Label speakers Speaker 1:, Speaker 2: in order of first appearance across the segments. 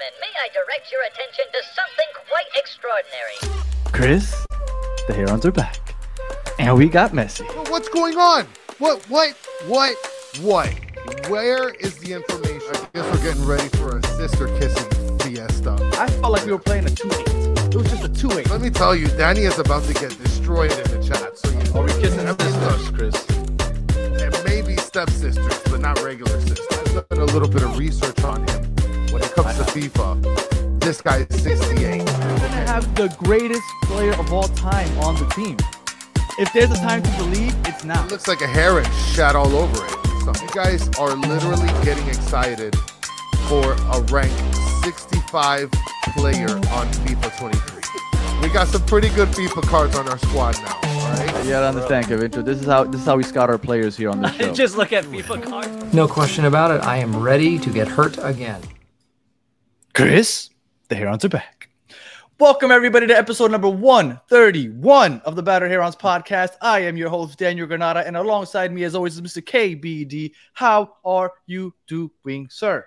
Speaker 1: gentlemen, may I direct your attention to something quite extraordinary?
Speaker 2: Chris, the Herons are back. And we got Messi.
Speaker 3: What's going on? What? What? What? What? Where is the information? I guess we're getting ready for a sister kissing fiesta.
Speaker 2: I felt like we were playing a 2 8. It was just a 2 8.
Speaker 3: Let me tell you, Danny is about to get destroyed in the chat. So you
Speaker 2: Are we kissing
Speaker 3: Everything
Speaker 2: sisters, Chris?
Speaker 3: and maybe stepsisters, but not regular sisters. I've done a little bit of research on him. When comes to FIFA, this guy is 68.
Speaker 2: We're gonna have the greatest player of all time on the team. If there's a time to believe, it's now.
Speaker 3: It looks like a heron shat all over it. So you guys are literally getting excited for a rank 65 player on FIFA 23. We got some pretty good FIFA cards on our squad now. All right.
Speaker 2: You gotta understand, Kevin. This is how this is how we scout our players here on this show.
Speaker 4: Just look at FIFA cards.
Speaker 5: No question about it. I am ready to get hurt again.
Speaker 2: Chris, the Herons are back. Welcome everybody to episode number 131 of the Battered Herons podcast. I am your host, Daniel Granada, and alongside me, as always, is Mr. KBD. How are you doing, sir?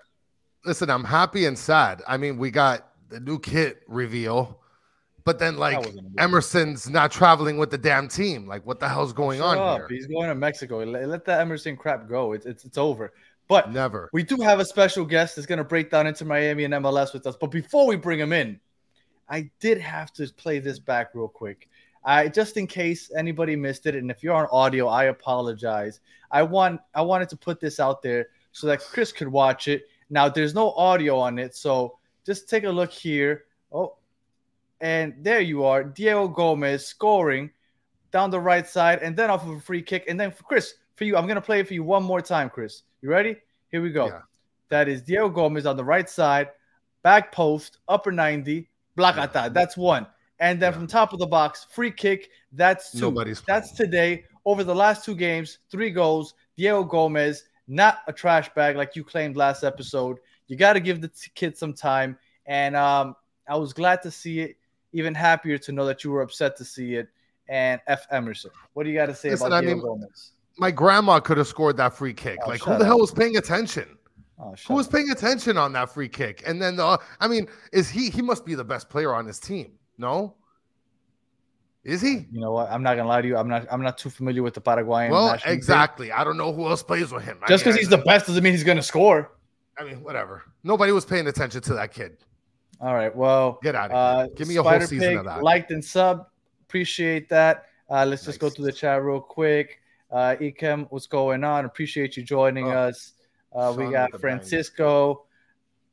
Speaker 3: Listen, I'm happy and sad. I mean, we got the new kit reveal, but then like
Speaker 2: wasn't a big-
Speaker 3: Emerson's not traveling with the damn team. Like, what the hell's going
Speaker 2: Shut
Speaker 3: on
Speaker 2: up.
Speaker 3: here?
Speaker 2: He's going to Mexico. Let, let that Emerson crap go. It's, it's it's over. But
Speaker 3: Never.
Speaker 2: we do have a special guest that's going to break down Inter Miami and MLS with us. But before we bring him in, I did have to play this back real quick. I just in case anybody missed it, and if you're on audio, I apologize. I want I wanted to put this out there so that Chris could watch it. Now there's no audio on it, so just take a look here. Oh, and there you are, Diego Gomez scoring down the right side, and then off of a free kick. And then for Chris, for you, I'm gonna play it for you one more time, Chris. You ready? Here we go.
Speaker 3: Yeah.
Speaker 2: That is Diego Gomez on the right side, back post, upper 90, blacata.
Speaker 3: Yeah.
Speaker 2: That's one. And then
Speaker 3: Yeah.
Speaker 2: from top of the box, free kick. That's two.
Speaker 3: Nobody's
Speaker 2: That's
Speaker 3: playing.
Speaker 2: today. Over the last two games, three goals. Diego Gomez, not a trash bag like you claimed last episode. You got to give the t- kid some time. And um, I was glad to see it. Even happier to know that you were upset to see it. And F. Emerson, what do you got to say
Speaker 3: Listen,
Speaker 2: about
Speaker 3: I
Speaker 2: Diego
Speaker 3: mean,
Speaker 2: Gomez?
Speaker 3: My grandma could have scored that free kick.
Speaker 2: Oh,
Speaker 3: like, who the hell was paying attention?
Speaker 2: Oh,
Speaker 3: Who was
Speaker 2: up.
Speaker 3: paying attention on that free kick? And then the, I mean, is he? He must be the best player on his team. No, is he?
Speaker 2: You know what? I'm not gonna lie to you. I'm not. I'm not too familiar with the Paraguayan.
Speaker 3: Well,
Speaker 2: national team.
Speaker 3: exactly. I don't know who else plays with him.
Speaker 2: Just because he's the best doesn't mean he's gonna score.
Speaker 3: I mean, whatever. Nobody was paying attention to that kid.
Speaker 2: All right. Well,
Speaker 3: Get out of
Speaker 2: uh.
Speaker 3: Give me a whole season
Speaker 2: Pig
Speaker 3: of that.
Speaker 2: liked and sub. Appreciate that. Uh, let's just go
Speaker 3: Nice.
Speaker 2: through the chat real quick. Uh, Ikem, what's going on? Appreciate you joining
Speaker 3: Oh,
Speaker 2: us. Uh, we got
Speaker 3: with the bang.
Speaker 2: Francisco,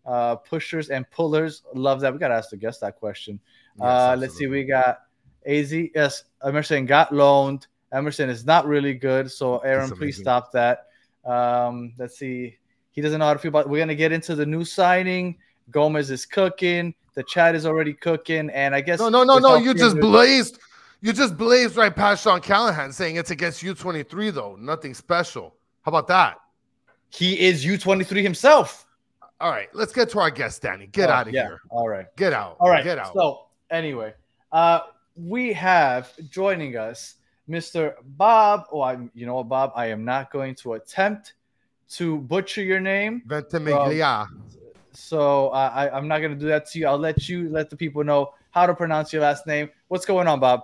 Speaker 2: uh, pushers and pullers. Love that. We gotta ask the guest that question.
Speaker 3: Yes,
Speaker 2: uh, let's see. We got Az. Yes, Emerson got loaned. Emerson is not really good. So Aaron, please stop that. Um, let's see. He doesn't know how to feel about. We're gonna get into the new signing. Gomez is cooking. The chat is already cooking, and I guess
Speaker 3: No, no, no, no. You just blazed. You just blazed right past Sean Callahan saying it's against U23 though. Nothing special. How about that?
Speaker 2: He is U twenty three himself.
Speaker 3: All right, let's get to our guest, Danny. Get
Speaker 2: Oh,
Speaker 3: out of
Speaker 2: yeah.
Speaker 3: here.
Speaker 2: All right.
Speaker 3: Get out.
Speaker 2: All right.
Speaker 3: Get out.
Speaker 2: So anyway, uh, we have joining us Mr. Bob. Oh, I'm. You know what, Bob? I am not going to attempt to butcher your name.
Speaker 3: Ventimiglia.
Speaker 2: So uh, I, I'm not going to do that to you. I'll let you let the people know how to pronounce your last name. What's going on, Bob?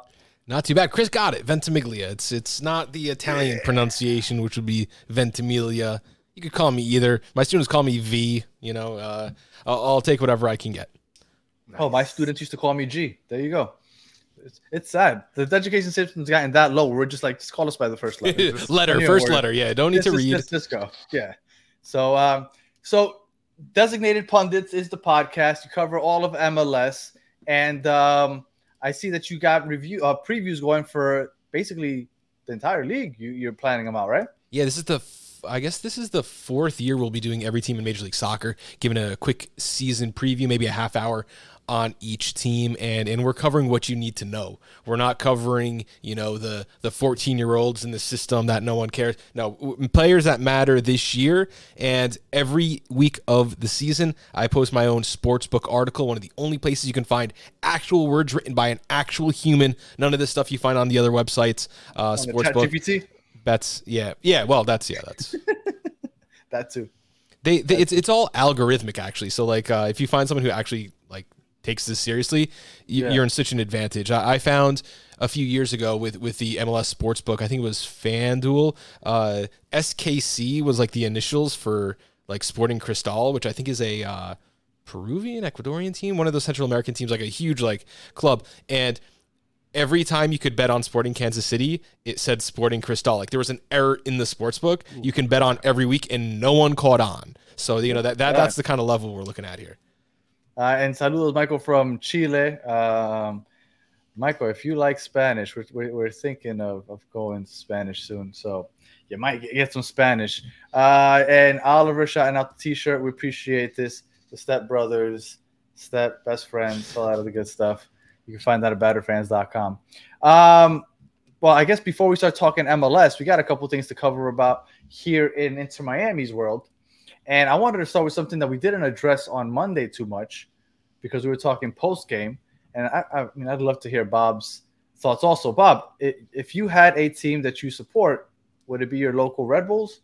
Speaker 6: Not too bad. Chris got it. Ventimiglia. It's it's not the Italian pronunciation, which would be Ventimiglia. You could call me either. My students call me V. You know, uh, I'll, I'll take whatever I can get.
Speaker 2: Oh, my students used to call me G. There you go. It's, it's sad. The education system's gotten that low. We're just like, just call us by the first letter.
Speaker 6: Letter, first
Speaker 2: worry.
Speaker 6: letter. Yeah, don't need
Speaker 2: Just-
Speaker 6: to
Speaker 2: just-
Speaker 6: read.
Speaker 2: Just, just go. Yeah. So, um, so designated pundits is the podcast. You cover all of MLS, and um, I see that you got review uh, previews going for basically the entire league. You, you're planning them out, right?
Speaker 6: Yeah, this is the. f- I guess this is the fourth year we'll be doing every team in Major League Soccer, giving a quick season preview, maybe a half hour on each team, and and we're covering what you need to know. We're not covering you know the the 14 year olds in the system that no one cares. No, players that matter this year, and every week of the season, I post my own sportsbook article. One of the only places you can find actual words written by an actual human. None of this stuff you find on the other websites. Uh, sportsbook bets. Yeah, yeah. Well, that's yeah. That's
Speaker 2: That too.
Speaker 6: They, they it's it's all algorithmic actually. So like uh, if you find someone who actually takes this seriously, you,
Speaker 2: Yeah.
Speaker 6: you're in such an advantage. I, I found a few years ago with with the MLS sports book, I think it was FanDuel. Uh, SKC was like the initials for like Sporting Cristal, which I think is a uh, Peruvian, Ecuadorian team, one of those Central American teams, like a huge like club, and every time you could bet on Sporting Kansas City, it said Sporting Cristal. Like there was an error in the sports book. You can bet on every week, and no one caught on. So you know that, that that's the kind of level we're looking at here.
Speaker 2: Uh, and saludos, Michael from Chile. Um, Michael, if you like Spanish, we're, we're, thinking of, of going Spanish soon. So you might get, get some Spanish. Uh, and Oliver shouting out the t shirt. We appreciate this. The Step Brothers, Step Best Friends, a lot of the good stuff. You can find that at batterfans.com. Um, well, I guess before we start talking MLS, we got a couple things to cover about here in Inter Miami's world. And I wanted to start with something that we didn't address on Monday too much because we were talking post game. And I, I mean, I'd love to hear Bob's thoughts also. Bob, if you had a team that you support, would it be your local Red Bulls?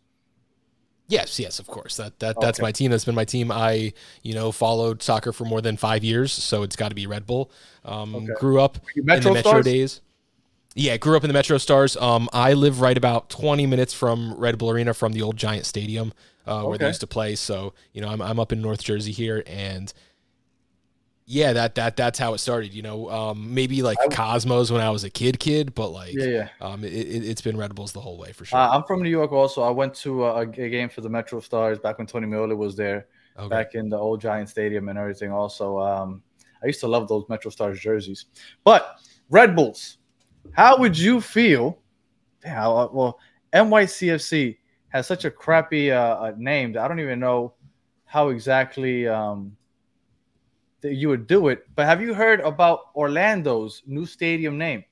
Speaker 6: Yes, yes, of course. That that that's
Speaker 2: Okay.
Speaker 6: my team. That's been my team. I you know followed soccer for more than five years, so it's got to be Red Bull. Um,
Speaker 2: Okay.
Speaker 6: Grew up in the Metro
Speaker 2: Stars?
Speaker 6: days. Yeah, grew up in the Metro Stars. Um, I live right about 20 minutes from Red Bull Arena from the old Giant Stadium uh, where they used to play. So you know, I'm I'm up in North Jersey here, and yeah, that that that's how it started. You know, um, maybe like
Speaker 2: I-
Speaker 6: Cosmos when I was a kid, kid, but like
Speaker 2: Yeah, yeah.
Speaker 6: um, it, it's been Red Bulls the whole way for sure.
Speaker 2: Uh, I'm from New York also. I went to a, a game for the Metro Stars back when Tony Meola was there,
Speaker 6: okay.
Speaker 2: back in the old Giant Stadium and everything. Also, um, I used to love those Metro Stars jerseys. But Red Bulls, how would you feel? Damn, well, NYCFC has such a crappy uh, uh, name that I don't even know how exactly um, that you would do it. But have you heard about Orlando's new stadium name?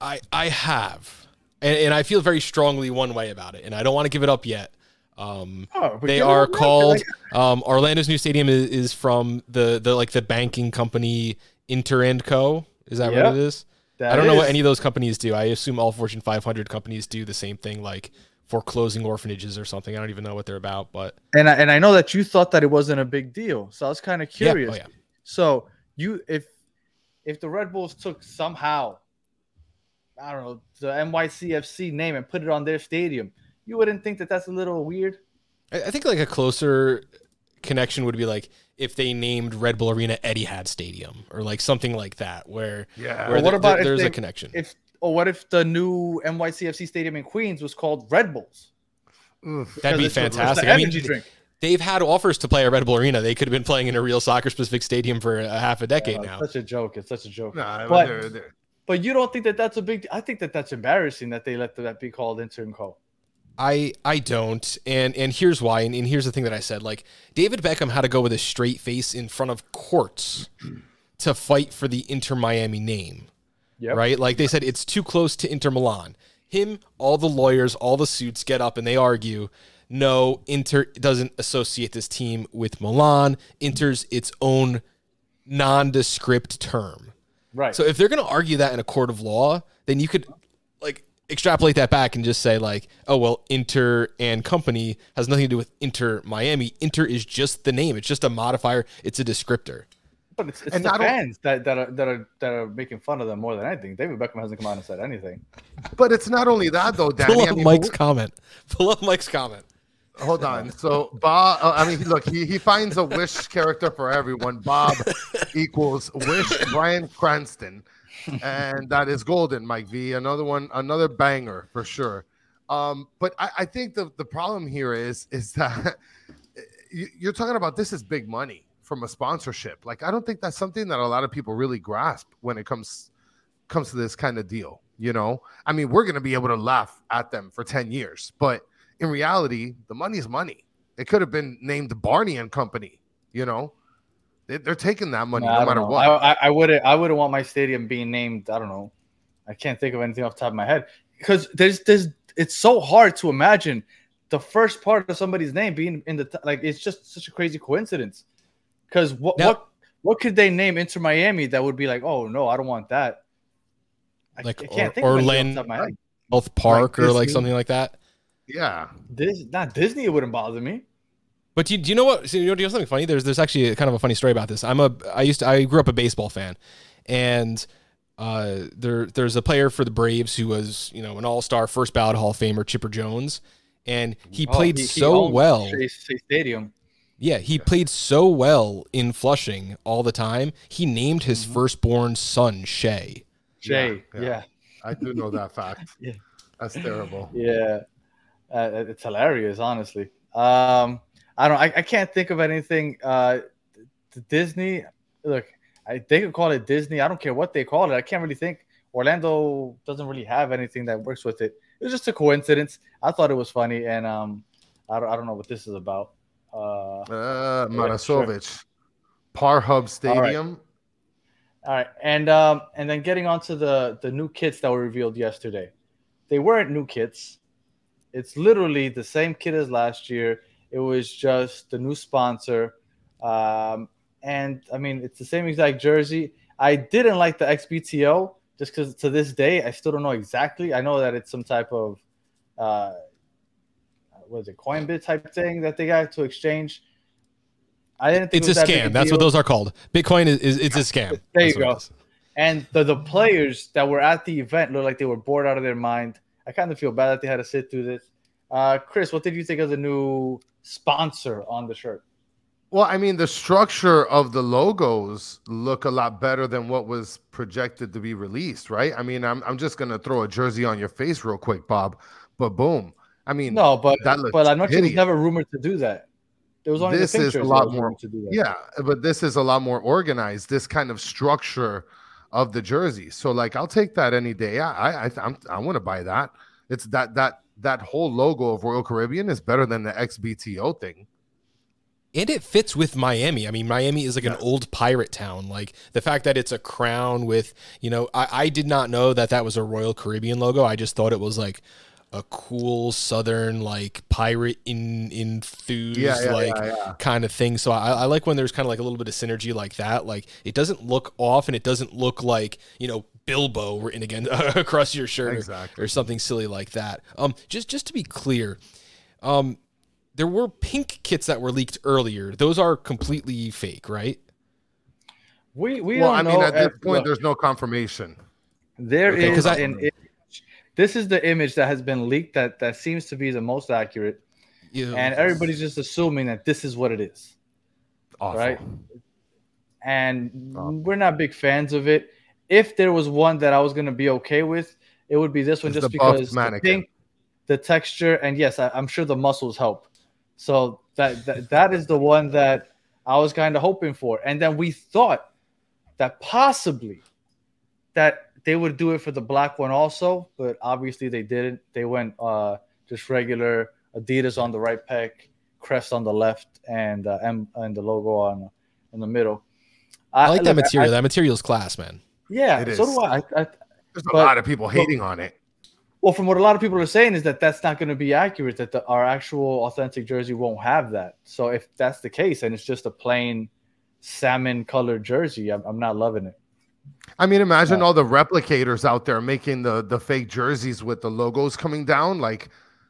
Speaker 6: I I have, and, and I feel very strongly one way about it, and I don't want to give it up yet. Um,
Speaker 2: Oh,
Speaker 6: they are called
Speaker 2: Like,
Speaker 6: um, Orlando's new stadium is, is from the the like the banking company Inter and Co. Is that
Speaker 2: Yep,
Speaker 6: what it is? I don't know what any of those companies do. I assume all Fortune 500 companies do the same thing, like foreclosing orphanages or something. I don't even know what they're about, but
Speaker 2: and I, and I know that you thought that it wasn't a big deal, so I was kind of oh, curious.
Speaker 6: yeah,
Speaker 2: curious.
Speaker 6: oh yeah.
Speaker 2: So you, if if the Red Bulls took somehow, I don't know, the NYCFC name and put it on their stadium, you wouldn't think that that's a little weird.
Speaker 6: I, I think like a closer connection would be like if they named Red Bull Arena Eddie Etihad Stadium or like something like that, where
Speaker 3: Yeah.
Speaker 6: where
Speaker 2: Well, what
Speaker 6: there-
Speaker 2: about
Speaker 6: there-
Speaker 2: if
Speaker 6: there's
Speaker 2: they-
Speaker 6: a connection.
Speaker 2: If or what if the new NYCFC stadium in Queens was called Red Bulls?
Speaker 6: That'd be
Speaker 2: Because it's the- it's the
Speaker 6: fantastic. I mean,
Speaker 2: drink.
Speaker 6: they've had offers to play at Red Bull Arena. They could have been playing in a real soccer specific stadium for a half a decade
Speaker 2: Uh,
Speaker 6: now.
Speaker 2: Such a joke. It's such a joke.
Speaker 3: Nah,
Speaker 2: But-
Speaker 3: they're- they're-
Speaker 2: But you don't think that that's a big? I think that that's embarrassing that they let that be called Inter and Co.
Speaker 6: I I don't, and and here's why, and, and here's the thing that I said. Like David Beckham had to go with a straight face in front of courts to fight for the Inter Miami name,
Speaker 2: Yep.
Speaker 6: right? Like they said, it's too close to Inter Milan. Him, all the lawyers, all the suits get up and they argue. No, Inter doesn't associate this team with Milan. Inter's its own nondescript term.
Speaker 2: Right.
Speaker 6: So if they're going to argue that in a court of law, then you could like extrapolate that back and just say like, oh well, Inter and company has nothing to do with Inter Miami. Inter is just the name. It's just a modifier. It's a descriptor.
Speaker 2: But it's, it's
Speaker 3: And
Speaker 2: the
Speaker 3: not o-
Speaker 2: fans that, that are that are that are making fun of them more than anything. David Beckham hasn't come out and said anything.
Speaker 3: But it's not only that though, Danny.
Speaker 6: Pull
Speaker 3: I
Speaker 6: up
Speaker 3: mean,
Speaker 6: Mike's
Speaker 3: who-
Speaker 6: comment. Pull up Mike's comment.
Speaker 3: Hold on. So Bob, uh, I mean, look, he, he finds a Wish character for everyone. Bob equals Wish Bryan Cranston, and that is golden, Mike V. Another one, another banger for sure. Um, but I, I think the the problem here is is that you- you're talking about this is big money from a sponsorship. Like I don't think that's something that a lot of people really grasp when it comes comes to this kind of deal. You know, I mean, we're gonna be able to laugh at them for ten years, but in reality, the money's money. It could have been named Barney and Company. You know, they, they're taking that money
Speaker 2: Nah,
Speaker 3: no matter
Speaker 2: know.
Speaker 3: what.
Speaker 2: I, I, I wouldn't. I wouldn't want my stadium being named. I don't know. I can't think of anything off the top of my head because there's there's. It's so hard to imagine the first part of somebody's name being in the like. It's just such a crazy coincidence. Because what
Speaker 6: Now-
Speaker 2: what what could they name Inter Miami that would be like? Oh no, I don't want that. I,
Speaker 6: Like
Speaker 2: I can't
Speaker 6: or-
Speaker 2: think of anything off
Speaker 6: Orlan-
Speaker 2: the top of my head.
Speaker 6: Health Park or like something like that.
Speaker 3: yeah,
Speaker 2: Dis, not Disney. It wouldn't bother me.
Speaker 6: But do you, do you know what? So you know, do you know something funny? There's there's actually a, kind of a funny story about this. I'm a I used to I grew up a baseball fan, and uh, there there's a player for the Braves who was you know an All Star, first ballot Hall of Famer, Chipper Jones, and he
Speaker 2: Oh,
Speaker 6: played
Speaker 2: he- he
Speaker 6: so
Speaker 2: owns
Speaker 6: well.
Speaker 2: Shea, Shea Stadium.
Speaker 6: Yeah, he played so well in Flushing all the time. He named his firstborn son Shay.
Speaker 2: Shay,
Speaker 3: Yeah,
Speaker 2: yeah,
Speaker 3: yeah. I do know that fact.
Speaker 2: Yeah.
Speaker 3: That's terrible.
Speaker 2: yeah. Uh, it's hilarious, honestly. Um, I don't. I, I can't think of anything. Uh, Disney. Look, I they could call it Disney. I don't care what they call it. I can't really think. Orlando doesn't really have anything that works with it. It was just a coincidence. I thought it was funny, and um, I don't. I don't know what this is about. Uh,
Speaker 3: Uh,
Speaker 2: sure.
Speaker 3: Marasovic. Par Hub Stadium.
Speaker 2: All right, and um, and then getting on to the the new kits that were revealed yesterday. They weren't new kits. It's literally the same kit as last year. It was just the new sponsor, um, and I mean it's the same exact jersey. I didn't like the XBTO just because to this day I still don't know exactly. I know that it's some type of uh, what is it Coinbit type thing that they got to exchange. I didn't. Think
Speaker 6: It's
Speaker 2: it
Speaker 6: a
Speaker 2: that
Speaker 6: scam. That's what those are called. Bitcoin is, is it's a scam.
Speaker 2: There you
Speaker 6: That's what
Speaker 2: go. And the, the players that were at the event looked like they were bored out of their mind. I kind of feel bad that they had to sit through this. Uh, Chris, what did you think of the new sponsor on the shirt?
Speaker 3: Well, I mean, the structure of the logos look a lot better than what was projected to be released, right? I mean, I'm, I'm just gonna throw a jersey on your face real quick, Bob. But boom. I mean,
Speaker 2: No, but
Speaker 3: that looks
Speaker 2: but I know she was
Speaker 3: hideous.
Speaker 2: never rumored to do that. There was only
Speaker 3: This
Speaker 2: the
Speaker 3: is a lot more-
Speaker 2: to do that.
Speaker 3: yeah, but this is a lot more organized. This kind of structure of the jersey. So, like, I'll take that any day. I, I, I I'm, I want to buy that. It's that that that whole logo of Royal Caribbean is better than the XBTO thing.
Speaker 6: And it fits with Miami. I mean, Miami is like an old pirate town. Like the fact that it's a crown with, you know, I, I did not know that that was a Royal Caribbean logo. I just thought it was like a cool Southern like pirate in enthused
Speaker 3: Yeah, yeah,
Speaker 6: like
Speaker 3: yeah, yeah.
Speaker 6: kind of thing. So I, I like when there's kind of like a little bit of synergy like that. Like it doesn't look off and it doesn't look like you know Bilbo written again across your shirt or-
Speaker 3: Exactly.
Speaker 6: or, something silly like that. Um, just just to be clear, um, there were pink kits that were leaked earlier. Those are completely fake, right?
Speaker 2: We we
Speaker 3: well,
Speaker 2: don't
Speaker 3: I mean,
Speaker 2: know
Speaker 3: at this
Speaker 2: if-
Speaker 3: point,
Speaker 2: look,
Speaker 3: there's no confirmation.
Speaker 2: there
Speaker 6: Okay,
Speaker 2: is
Speaker 6: 'cause I-
Speaker 2: an image. This is the image that has been leaked that that seems to be the most accurate,
Speaker 6: Yeah.
Speaker 2: and everybody's just assuming that this is what it is.
Speaker 3: Awful.
Speaker 2: Right. and
Speaker 3: Oh.
Speaker 2: we're not big fans of it. If there was one that I was going to be okay with, it would be this one,
Speaker 3: It's
Speaker 2: just because the pink, the texture, and yes, I, I'm sure the muscles help. So that, that that is the one that I was kind of hoping for, and then we thought that possibly that they would do it for the black one also, but obviously they didn't. They went uh, just regular Adidas on the right pec, crest on the left, and uh, M and the logo on in the middle.
Speaker 6: I like that
Speaker 2: look,
Speaker 6: material.
Speaker 2: I-
Speaker 6: that material's class, man.
Speaker 2: yeah,
Speaker 3: It
Speaker 2: so
Speaker 3: is.
Speaker 2: do I. I, I.
Speaker 3: There's a lot of people hating on it.
Speaker 2: Well, from what a lot of people are saying is that that's not going to be accurate. That the, our actual authentic jersey won't have that. So if that's the case, and it's just a plain salmon colored jersey, I'm, I'm not loving it.
Speaker 3: I mean, imagine
Speaker 2: Yeah.
Speaker 3: all the replicators out there making the the fake jerseys with the logos coming down. Like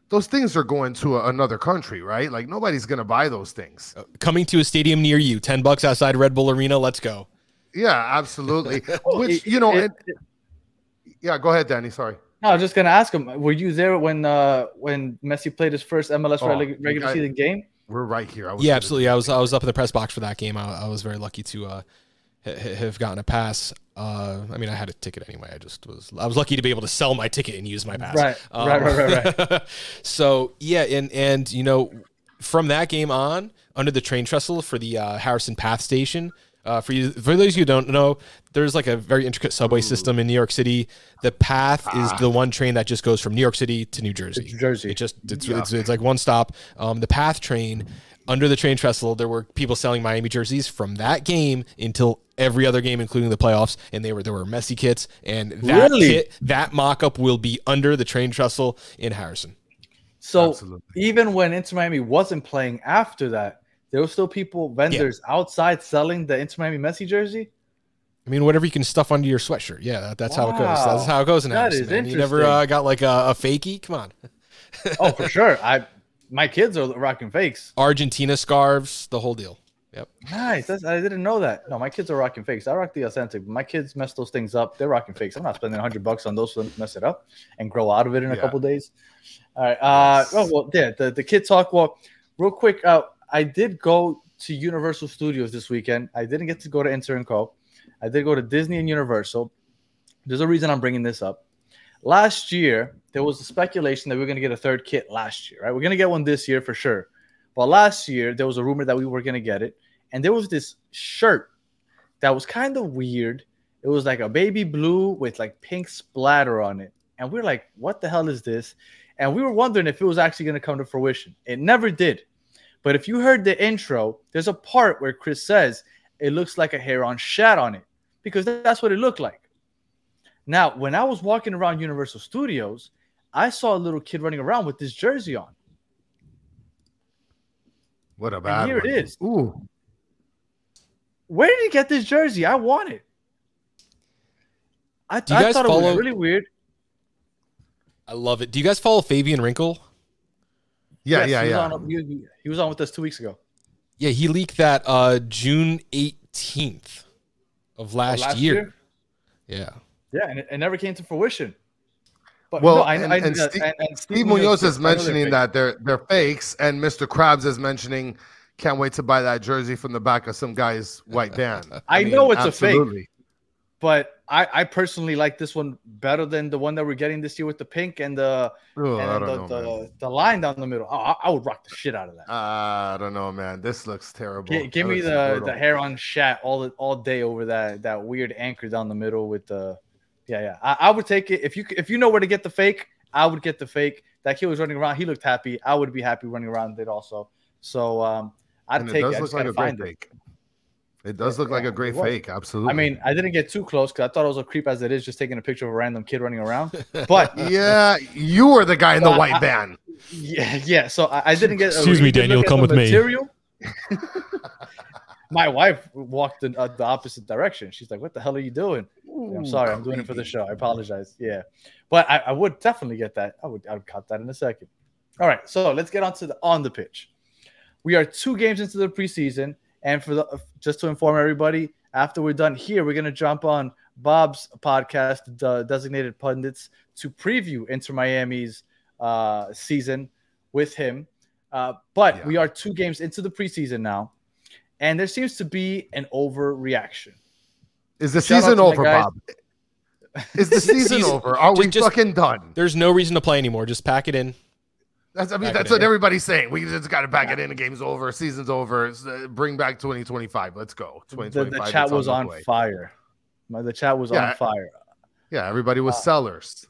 Speaker 3: those things are going to a, another country, right? Like nobody's gonna buy those things.
Speaker 6: Coming to a stadium near you, ten bucks outside Red Bull Arena. Let's go.
Speaker 3: Yeah, absolutely.
Speaker 2: Well,
Speaker 3: Which
Speaker 2: it-
Speaker 3: you know,
Speaker 2: it-
Speaker 3: and, yeah. Go ahead, Danny. Sorry.
Speaker 2: No, I was just gonna ask him. Were you there when uh when Messi played his first MLS
Speaker 3: Oh,
Speaker 2: regu- regular
Speaker 3: I-
Speaker 2: season game?
Speaker 3: We're right here. I was
Speaker 6: Yeah, absolutely. I was I was up in the press box for that game. I, I was very lucky to uh, ha- ha- have gotten a pass. Uh, I mean, I had a ticket anyway. I just was I was lucky to be able to sell my ticket and use my pass.
Speaker 2: Right, right, right, right,
Speaker 6: right. so yeah, and and you know, from that game on, under the train trestle for the uh, Harrison Path station. Uh, for you, for those of you who don't know, there's like a very intricate subway system in New York City. The Path is the one train that just goes from New York City to New Jersey.
Speaker 2: New Jersey.
Speaker 6: It just it's, it's, it's like one stop. Um, the Path train under the train trestle, there were people selling Miami jerseys from that game until every other game, including the playoffs, and they were there were Messi kits, and that
Speaker 2: Really?
Speaker 6: kit, that mock-up will be under the train trestle in Harrison.
Speaker 2: So
Speaker 3: Absolutely.
Speaker 2: even when Inter Miami wasn't playing after that, there were still people, vendors outside selling the Inter Miami Messi jersey.
Speaker 6: I mean, whatever you can stuff under your sweatshirt. Yeah, that, that's how it goes. That's how it goes in
Speaker 2: That
Speaker 6: Harrison.
Speaker 2: is
Speaker 6: man. You never uh, got like a, a fakie. Come on.
Speaker 2: Oh, for sure. I My kids are rocking fakes.
Speaker 6: Argentina scarves, the whole deal. Yep.
Speaker 2: Nice. That's, I didn't know that. No, my kids are rocking fakes. I rock the authentic. My kids mess those things up. They're rocking fakes. I'm not spending 100 bucks on those to mess it up and grow out of it in a
Speaker 3: Yeah.
Speaker 2: couple days. All right. Uh, oh, well, yeah, the, the kid talk. Well, real quick, uh, I did go to Universal Studios this weekend. I didn't get to go to Inter and Co. I did go to Disney and Universal. There's a reason I'm bringing this up. Last year, there was a speculation that we are going to get a third kit last year, right? We're going to get one this year for sure. But last year, there was a rumor that we were going to get it. And there was this shirt that was kind of weird. It was like a baby blue with like pink splatter on it. And we are like, what the hell is this? And we were wondering if it was actually going to come to fruition. It never did. But if you heard the intro, there's a part where Chris says it looks like a heron shat on it because that's what it looked like. Now, when I was walking around Universal Studios, I saw a little kid running around with this jersey on.
Speaker 3: What a bad
Speaker 2: here it
Speaker 3: one.
Speaker 2: is.
Speaker 3: Ooh.
Speaker 2: Where did he get this jersey? I want it. I,
Speaker 6: Do
Speaker 2: I
Speaker 6: guys
Speaker 2: thought it was really weird.
Speaker 6: I love it. Do you guys follow Fabian Wrinkle?
Speaker 3: Yeah,
Speaker 2: Yes,
Speaker 3: yeah,
Speaker 2: he was
Speaker 3: yeah.
Speaker 2: On, he, he was on with us two weeks ago.
Speaker 6: Yeah, he leaked that uh June 18th of last,
Speaker 2: Last
Speaker 6: year.
Speaker 2: year?
Speaker 6: Yeah.
Speaker 2: Yeah, and it, it never came to fruition. But
Speaker 3: Well,
Speaker 2: no, I,
Speaker 3: and-
Speaker 2: I,
Speaker 3: and
Speaker 2: I-
Speaker 3: Steve-
Speaker 2: and- and
Speaker 3: Steve Munoz
Speaker 2: I
Speaker 3: is mentioning that they're they're fakes, and Mr. Krabs is mentioning can't wait to buy that jersey from the back of some guy's white band.
Speaker 2: I
Speaker 3: mean,
Speaker 2: know it's a fake. But I, I personally like this one better than the one that we're getting this year with the pink and the
Speaker 3: Oh, I
Speaker 2: and the,
Speaker 3: know,
Speaker 2: the, the line down the middle. Oh, I, I would rock the shit out of that.
Speaker 3: Uh, I don't know, man. This looks terrible.
Speaker 2: Gi- give
Speaker 3: That
Speaker 2: me the,
Speaker 3: brutal.
Speaker 2: the heron shat all the, all day over that that weird anchor down the middle with the yeah yeah. I, I would take it if you if you know where to get the fake. I would get the fake. That kid was running around. He looked happy. I would be happy running around it also. So um, I'd
Speaker 3: And it
Speaker 2: take it.
Speaker 3: does
Speaker 2: I
Speaker 3: look
Speaker 2: just
Speaker 3: like a great
Speaker 2: find it.
Speaker 3: fake. It does look like
Speaker 2: Yeah,
Speaker 3: a great fake. Absolutely.
Speaker 2: I mean, I didn't get too close because I thought it was a creep as it is, just taking a picture of a random kid running around. But
Speaker 3: yeah, you were the guy in the
Speaker 2: Well,
Speaker 3: white
Speaker 2: I-
Speaker 3: band.
Speaker 2: yeah, yeah. So I, I didn't get. a
Speaker 6: Excuse me, Daniel, come
Speaker 2: the
Speaker 6: with me.
Speaker 2: My wife walked in uh, the opposite direction. She's like, "What the hell are you doing?" Yeah, I'm sorry, I'm doing it for the show. I apologize. Yeah, but I, I would definitely get that. I would I would cut that in a second. All right, so let's get on to the on the pitch. We are two games into the preseason, and for the just to inform everybody, after we're done here, we're gonna jump on Bob's podcast, the Designated Pundits, to preview Inter Miami's uh, season with him. Uh, but
Speaker 3: Yeah.
Speaker 2: we are two games into the preseason now, and there seems to be an overreaction.
Speaker 3: Is the
Speaker 2: Shout
Speaker 3: season over. Bob? Is the season
Speaker 6: Season-
Speaker 3: over? Are we
Speaker 6: just- just-
Speaker 3: fucking done?
Speaker 6: There's no reason to play anymore. Just pack it in.
Speaker 3: That's I mean
Speaker 6: Back
Speaker 3: that's what
Speaker 6: in.
Speaker 3: everybody's saying. We just got to back it in. The game's over. Season's over. Uh, bring back 2025. Let's go.
Speaker 2: The,
Speaker 3: 2025.
Speaker 2: the chat
Speaker 3: it's
Speaker 2: was
Speaker 3: the
Speaker 2: on fire. My, the chat was
Speaker 3: Yeah.
Speaker 2: on fire.
Speaker 3: Yeah, everybody
Speaker 2: Uh,
Speaker 3: was sellers.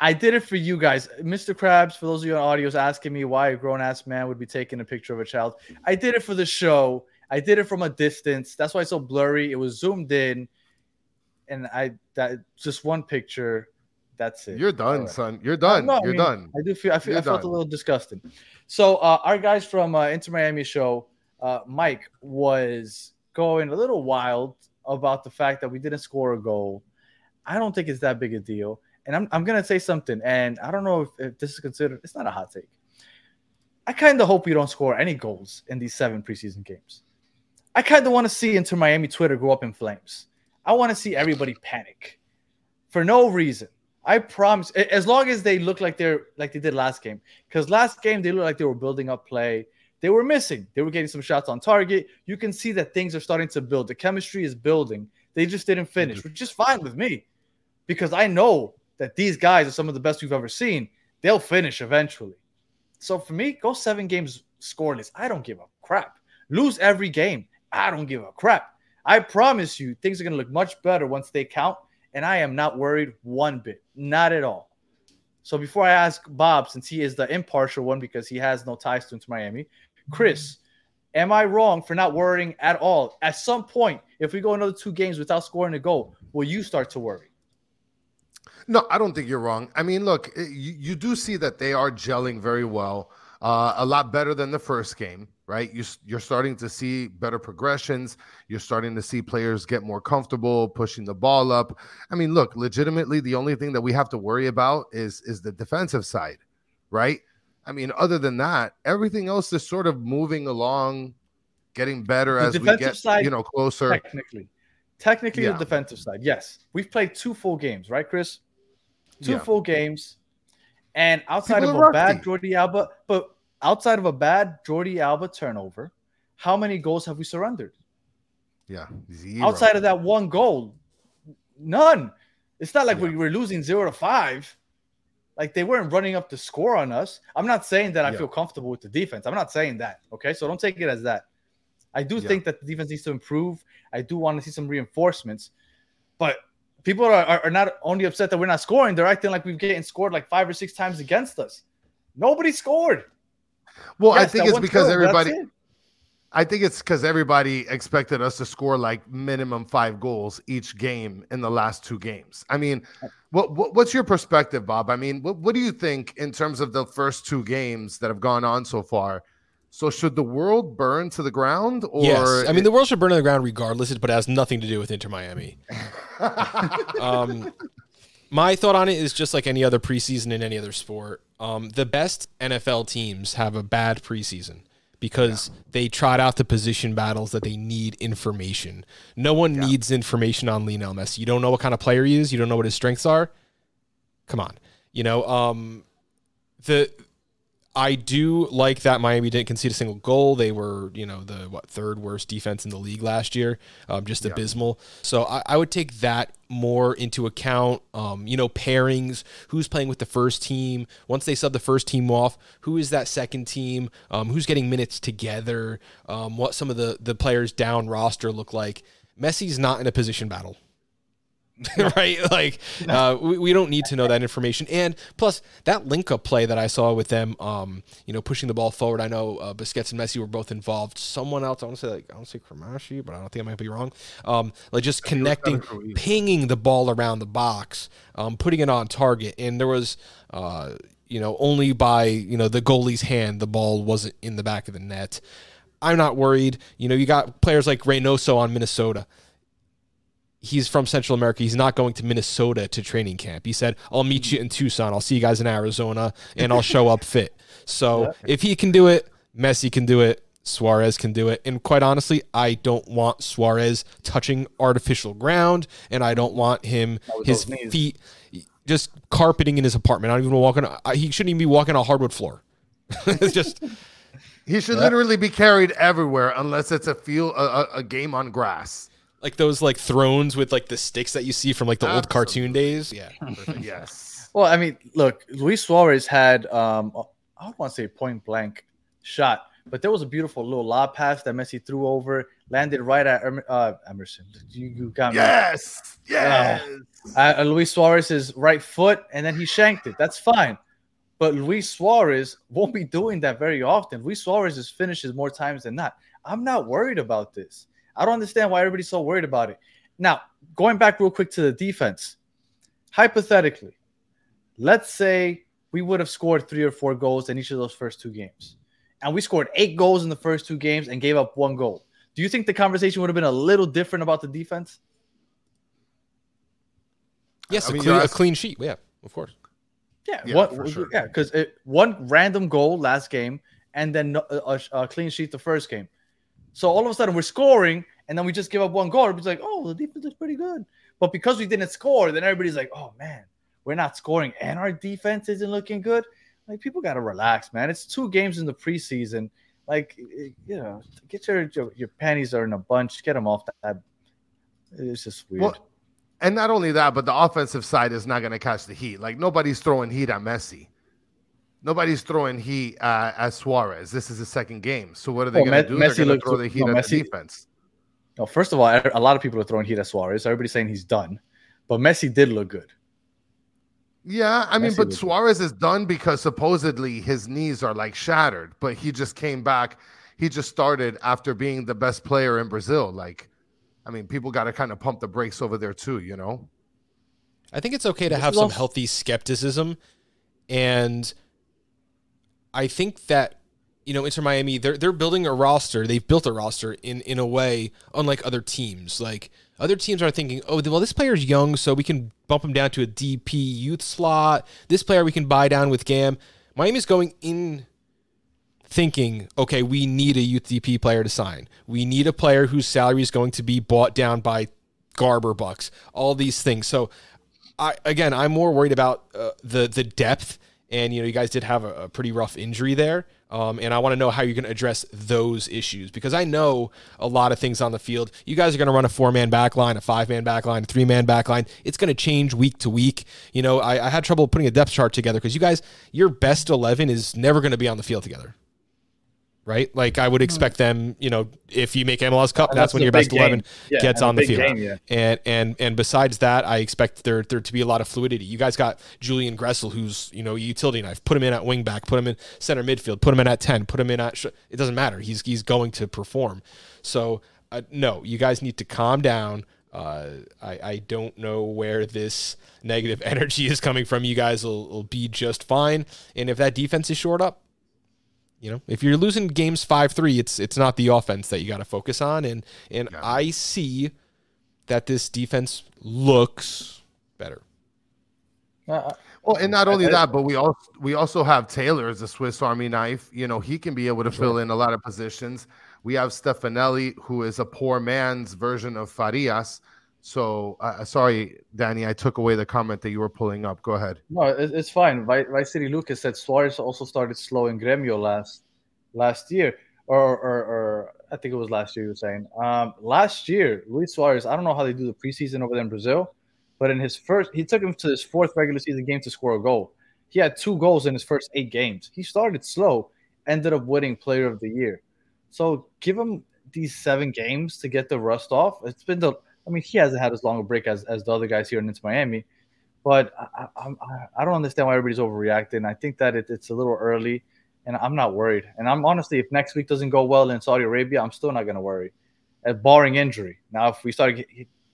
Speaker 2: I did it for you guys. Mr. Krabs, for those of you on audio, is asking me why a grown ass man would be taking a picture of a child. I did it for the show. I did it from a distance. That's why it's so blurry. It was zoomed in. And I that just one picture. That's it.
Speaker 3: You're done,
Speaker 2: right.
Speaker 3: son. You're done.
Speaker 2: No, I
Speaker 3: You're
Speaker 2: mean,
Speaker 3: done.
Speaker 2: I do feel I, feel,
Speaker 3: You're
Speaker 2: I felt
Speaker 3: done.
Speaker 2: a little disgusting. So uh, our guys from uh, Inter Miami show, uh, Mike was going a little wild about the fact that we didn't score a goal. I don't think it's that big a deal, and I'm I'm gonna say something, and I don't know if, if this is considered. It's not a hot take. I kind of hope we don't score any goals in these seven preseason games. I kind of want to see Inter Miami Twitter go up in flames. I want to see everybody panic for no reason. I promise, as long as they look like they're like they did last game, because last game they looked like they were building up play. They were missing. They were getting some shots on target. You can see that things are starting to build. The chemistry is building. They just didn't finish, mm-hmm. which is fine with me, because I know that these guys are some of the best we've ever seen. They'll finish eventually. So for me, go seven games scoreless. I don't give a crap. Lose every game. I don't give a crap. I promise you, things are going to look much better once they count. And I am not worried one bit, not at all. So before I ask Bob, since he is the impartial one because he has no ties to Miami, Chris, mm-hmm. am I wrong for not worrying at all? At some point, if we go another two games without scoring a goal, will you start to worry?
Speaker 3: No, I don't think you're wrong. I mean, look, eh, you, you do see that they are gelling very well, uh, a lot better than the first game, right? You, you're starting to see better progressions. You're starting to see players get more comfortable pushing the ball up. I mean, look, legitimately, the only thing that we have to worry about is is the defensive side, right? I mean, other than that, everything else is sort of moving along, getting better
Speaker 2: The
Speaker 3: as we
Speaker 2: defensive
Speaker 3: get
Speaker 2: side-
Speaker 3: you know closer.
Speaker 2: Technically, technically
Speaker 3: Yeah.
Speaker 2: the defensive side. Yes, we've played two full games, right, Chris? Two
Speaker 3: Yeah.
Speaker 2: full games, and outside
Speaker 3: People
Speaker 2: of a bad. Jordi Alba, but outside of a bad Jordi Alba turnover, how many goals have we surrendered?
Speaker 3: Yeah, zero.
Speaker 2: Outside of that one goal, none. It's not like
Speaker 3: Yeah.
Speaker 2: we were losing zero to five. Like they weren't running up the score on us. I'm not saying that I
Speaker 3: Yeah.
Speaker 2: feel comfortable with the defense. I'm not saying that. Okay. So don't take it as that. I do
Speaker 3: Yeah.
Speaker 2: think that the defense needs to improve. I do want to see some reinforcements. But people are, are, are not only upset that we're not scoring, they're acting like we've getting scored like five or six times against us. Nobody scored.
Speaker 3: well, I think it's because everybody.
Speaker 2: it.
Speaker 3: I think it's because everybody expected us to score like minimum five goals each game in the last two games. I mean, what, what what's your perspective, Bob? I mean, what, what do you think in terms of the first two games that have gone on so far? So should the world burn to the ground, or
Speaker 6: yes, I mean the world should burn to the ground regardless, but it has nothing to do with Inter Miami. um, my thought on it is just like any other preseason in any other sport. Um, the best NFL teams have a bad preseason because they trot out the position battles that they need information. No one needs information on Lionel Messi. You don't know what kind of player he is. You don't know what his strengths are. Come on, you know. Um, the I do like that Miami didn't concede a single goal. They were, you know, the what third worst defense in the league last year, um, just abysmal. So I, I would take that more into account. Um, you know, pairings, who's playing with the first team. Once they sub the first team off, who is that second team? Um, who's getting minutes together? Um, what some of the the players down roster look like. Messi's not in a position battle. right? Like, uh, we, we don't need to know that information. And plus, that link up play that I saw with them, um, you know, pushing the ball forward. I know uh, Busquets and Messi were both involved. Someone else, I want to say, like, I don't say Cremaschi, but I don't think I might be wrong. Um, like, just connecting, pinging the ball around the box, um, putting it on target. And there was, uh, you know, only by, you know, the goalie's hand, the ball wasn't in the back of the net. I'm not worried. You know, you got players like Reynoso on Minnesota he's from Central America. He's not going to Minnesota to training camp. He said, I'll meet you in Tucson. I'll see you guys in Arizona and I'll show up fit. So if he can do it, Messi can do it. Suarez can do it. And quite honestly, I don't want Suarez touching artificial ground and I don't want him, his feet just carpeting in his apartment. I don't even walk walking. He shouldn't even be walking on a hardwood floor. it's just
Speaker 3: he should literally be carried everywhere unless it's a field a, a, a game on grass.
Speaker 6: Like those like thrones with like the sticks that you see from like the old cartoon days. Yeah.
Speaker 3: yes.
Speaker 2: Well, I mean, look, Luis Suarez had um I don't want to say point blank shot, but there was a beautiful little lob pass that Messi threw over, landed right at Em- uh, Emerson. You, you got me.
Speaker 3: Yes. Yes.
Speaker 2: Uh, uh, Luis Suarez's right foot, and then he shanked it. That's fine. But Luis Suarez won't be doing that very often. Luis Suarez finishes more times than not. I'm not worried about this. I don't understand why everybody's so worried about it. Now, going back real quick to the defense, hypothetically, let's say we would have scored three or four goals in each of those first two games, and we scored eight goals in the first two games and gave up one goal. Do you think the conversation would have been a little different about the defense?
Speaker 6: Yes,
Speaker 3: I
Speaker 6: a,
Speaker 3: mean,
Speaker 6: clean,
Speaker 3: you're
Speaker 6: a clean sheet. Yeah, of course.
Speaker 2: Yeah,
Speaker 3: Yeah,
Speaker 2: one,
Speaker 3: sure.
Speaker 2: yeah, because one random goal last game and then a, a, a clean sheet the first game. So all of a sudden we're scoring and then we just give up one goal. It's like, oh, the defense is pretty good. But because we didn't score, then everybody's like, oh man, we're not scoring and our defense isn't looking good. Like people gotta relax, man. It's two games in the preseason. Like you know, get your your, your panties are in a bunch. Get them off that. It's just weird.
Speaker 3: And not only that, but the offensive side is not going to catch the heat. Like nobody's throwing heat at Messi. Nobody's throwing heat uh, at Suarez. This is the second game. So what are they
Speaker 2: Well,
Speaker 3: going to
Speaker 2: Me-
Speaker 3: do? They're
Speaker 2: Messi
Speaker 3: going to throw the heat
Speaker 2: no,
Speaker 3: at the
Speaker 2: Messi-
Speaker 3: defense.
Speaker 2: No, first of all, a lot of people are throwing heat at Suarez. Everybody's saying he's done, but Messi did look good.
Speaker 3: Yeah, I mean,
Speaker 2: Messi
Speaker 3: but
Speaker 2: was-
Speaker 3: Suarez is done because supposedly his knees are like shattered, but he just came back. He just started after being the best player in Brazil. Like, I mean, people got to kind of pump the brakes over there too, you know?
Speaker 6: I think it's okay to have some healthy skepticism, and I think that you know Inter Miami they're they're building a roster. They've built a roster in in a way unlike other teams. Like other teams are thinking, oh well, this player's young, so we can bump him down to a DP youth slot. This player we can buy down with Gam. Miami's going in thinking, okay, we need a UTP player to sign. We need a player whose salary is going to be bought down by Garber bucks. All these things. So, I again, I'm more worried about uh, the the depth. And you know, you guys did have a, a pretty rough injury there. Um, and I want to know how you're going to address those issues because I know a lot of things on the field. You guys are going to run a four man back line, a five man back line, a three man back line. It's going to change week to week. You know, I, I had trouble putting a depth chart together because you guys, your best 11 is never going to be on the field together right? Like I would expect them, you know, if you make MLS Cup, that's,
Speaker 2: that's
Speaker 6: when your best eleven.
Speaker 2: Yeah,
Speaker 6: gets on the field.
Speaker 2: game, yeah.
Speaker 6: And and and besides that, I expect there there to be a lot of fluidity. You guys got Julian Gressel, who's you know utility knife. Put him in at wing back. Put him in center midfield. Put him in at ten. Put him in at. Sh- it doesn't matter. He's he's going to perform. So uh, no, you guys need to calm down. Uh, I, I don't know where this negative energy is coming from. You guys will, will be just fine. And if that defense is short up, you know, if you're losing games five three, it's it's not the offense that you got to focus on. And and I see that this defense looks better.
Speaker 2: Uh,
Speaker 3: Well, and not only that, but we also we also have Taylor as a Swiss Army knife. You know, he can be able to fill in a lot of positions. We have Stefanelli, who is a poor man's version of Farias. So, uh, sorry, Danny, I took away the comment that you were pulling up. Go ahead.
Speaker 2: No, it's fine. Vi- Vice City Lucas said Suarez also started slow in Gremio last last year, or, or, or I think it was last year. You were saying um, last year, Luis Suarez. I don't know how they do the preseason over there in Brazil, but in his first, he took him to his fourth regular season game to score a goal. He had two goals in his first eight games. He started slow, ended up winning Player of the Year. So give him these seven games to get the rust off. It's been the. I mean, he hasn't had as long a break as, as the other guys here in Inter Miami but I, I, I- don't understand why everybody's overreacting. I think that it, it's a little early, and I'm not worried. And I'm honestly, if next week doesn't go well in Saudi Arabia, I'm still not going to worry, uh, barring injury. Now, if we start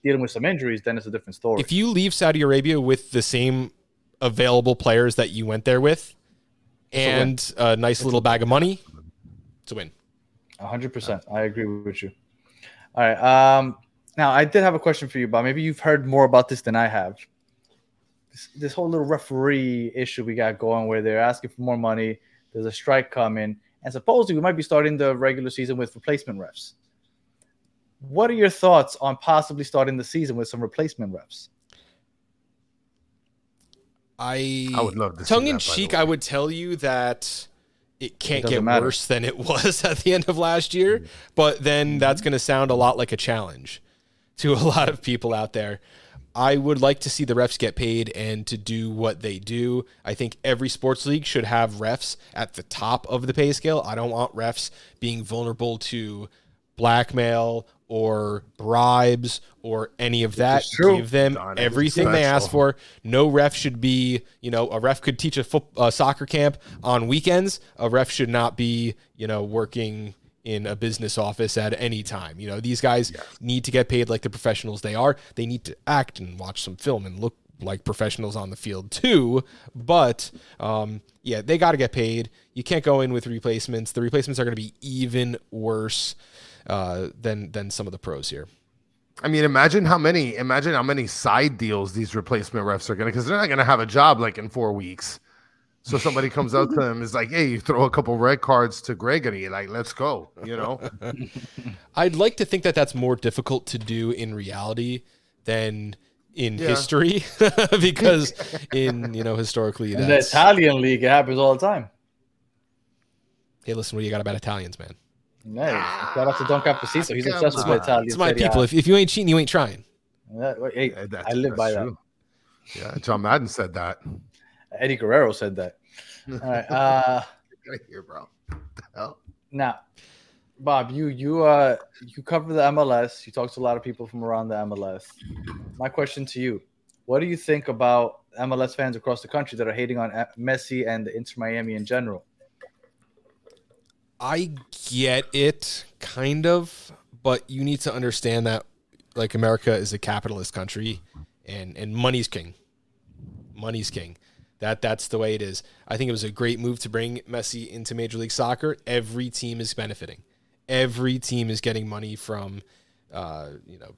Speaker 2: dealing with some injuries, then it's a different story.
Speaker 6: If you leave Saudi Arabia with the same available players that you went there with, and a nice little bag of money, it's a win.
Speaker 2: 100%. I agree with you. All right. Um, now, I did have a question for you, Bob. Maybe you've heard more about this than I have. This, this whole little referee issue we got going where they're asking for more money. There's a strike coming. And supposedly we might be starting the regular season with replacement refs. What are your thoughts on possibly starting the season with some replacement refs?
Speaker 6: I
Speaker 3: I would love to see
Speaker 6: tongue in
Speaker 3: that, by the
Speaker 6: cheek.
Speaker 3: way.
Speaker 6: I would tell you that it can't
Speaker 2: doesn't
Speaker 6: get
Speaker 2: matter.
Speaker 6: worse than it was at the end of last year.
Speaker 3: Mm-hmm.
Speaker 6: But then that's going to sound a lot like a challenge to a lot of people out there. I would like to see the refs get paid and to do what they do. I think every sports league should have refs at the top of the pay scale. I don't want refs being vulnerable to blackmail or bribes or any of that. Give them everything they ask for. No ref should be, you know, a ref could teach a foot, uh, soccer camp on weekends. A ref should not be, you know, working in a business office at any time. You know, these guys need to get paid like the professionals they are. They need to act and watch some film and look like professionals on the field too. But um, yeah, they got to get paid. You can't go in with replacements. The replacements are going to be even worse uh, than than some of the pros here.
Speaker 3: I mean, imagine how many imagine how many side deals these replacement refs are gonna because they're not gonna have a job like in four weeks. So somebody comes out to them is like, "Hey, you throw a couple red cards to Gregory, like, let's go," you know.
Speaker 6: I'd like to think that that's more difficult to do in reality than in
Speaker 3: Yeah.
Speaker 6: history, because in you know historically
Speaker 2: In the Italian league, it happens all the time.
Speaker 6: hey listen what do you got about Italians man
Speaker 2: Yeah, shout out to Don Capacito. He's ah,
Speaker 3: come
Speaker 2: obsessed with the
Speaker 3: on.
Speaker 2: Italian.
Speaker 6: it's my
Speaker 2: Serie
Speaker 6: people if, if you ain't cheating you ain't trying
Speaker 2: hey, I live by
Speaker 3: that's
Speaker 2: that.
Speaker 3: Yeah, John Madden said that.
Speaker 2: Eddie Guerrero said that. All right. Uh,
Speaker 3: Right here, bro. The hell?
Speaker 2: now, Bob, you you uh you cover the MLS. You talk to a lot of people from around the MLS. My question to you: What do you think about MLS fans across the country that are hating on uh, Messi and the Inter Miami in general?
Speaker 6: I get it kind of but you need to understand that like America is a capitalist country and and money's king money's king that that's the way it is I think it was a great move to bring Messi into Major League Soccer every team is benefiting every team is getting money from uh, you know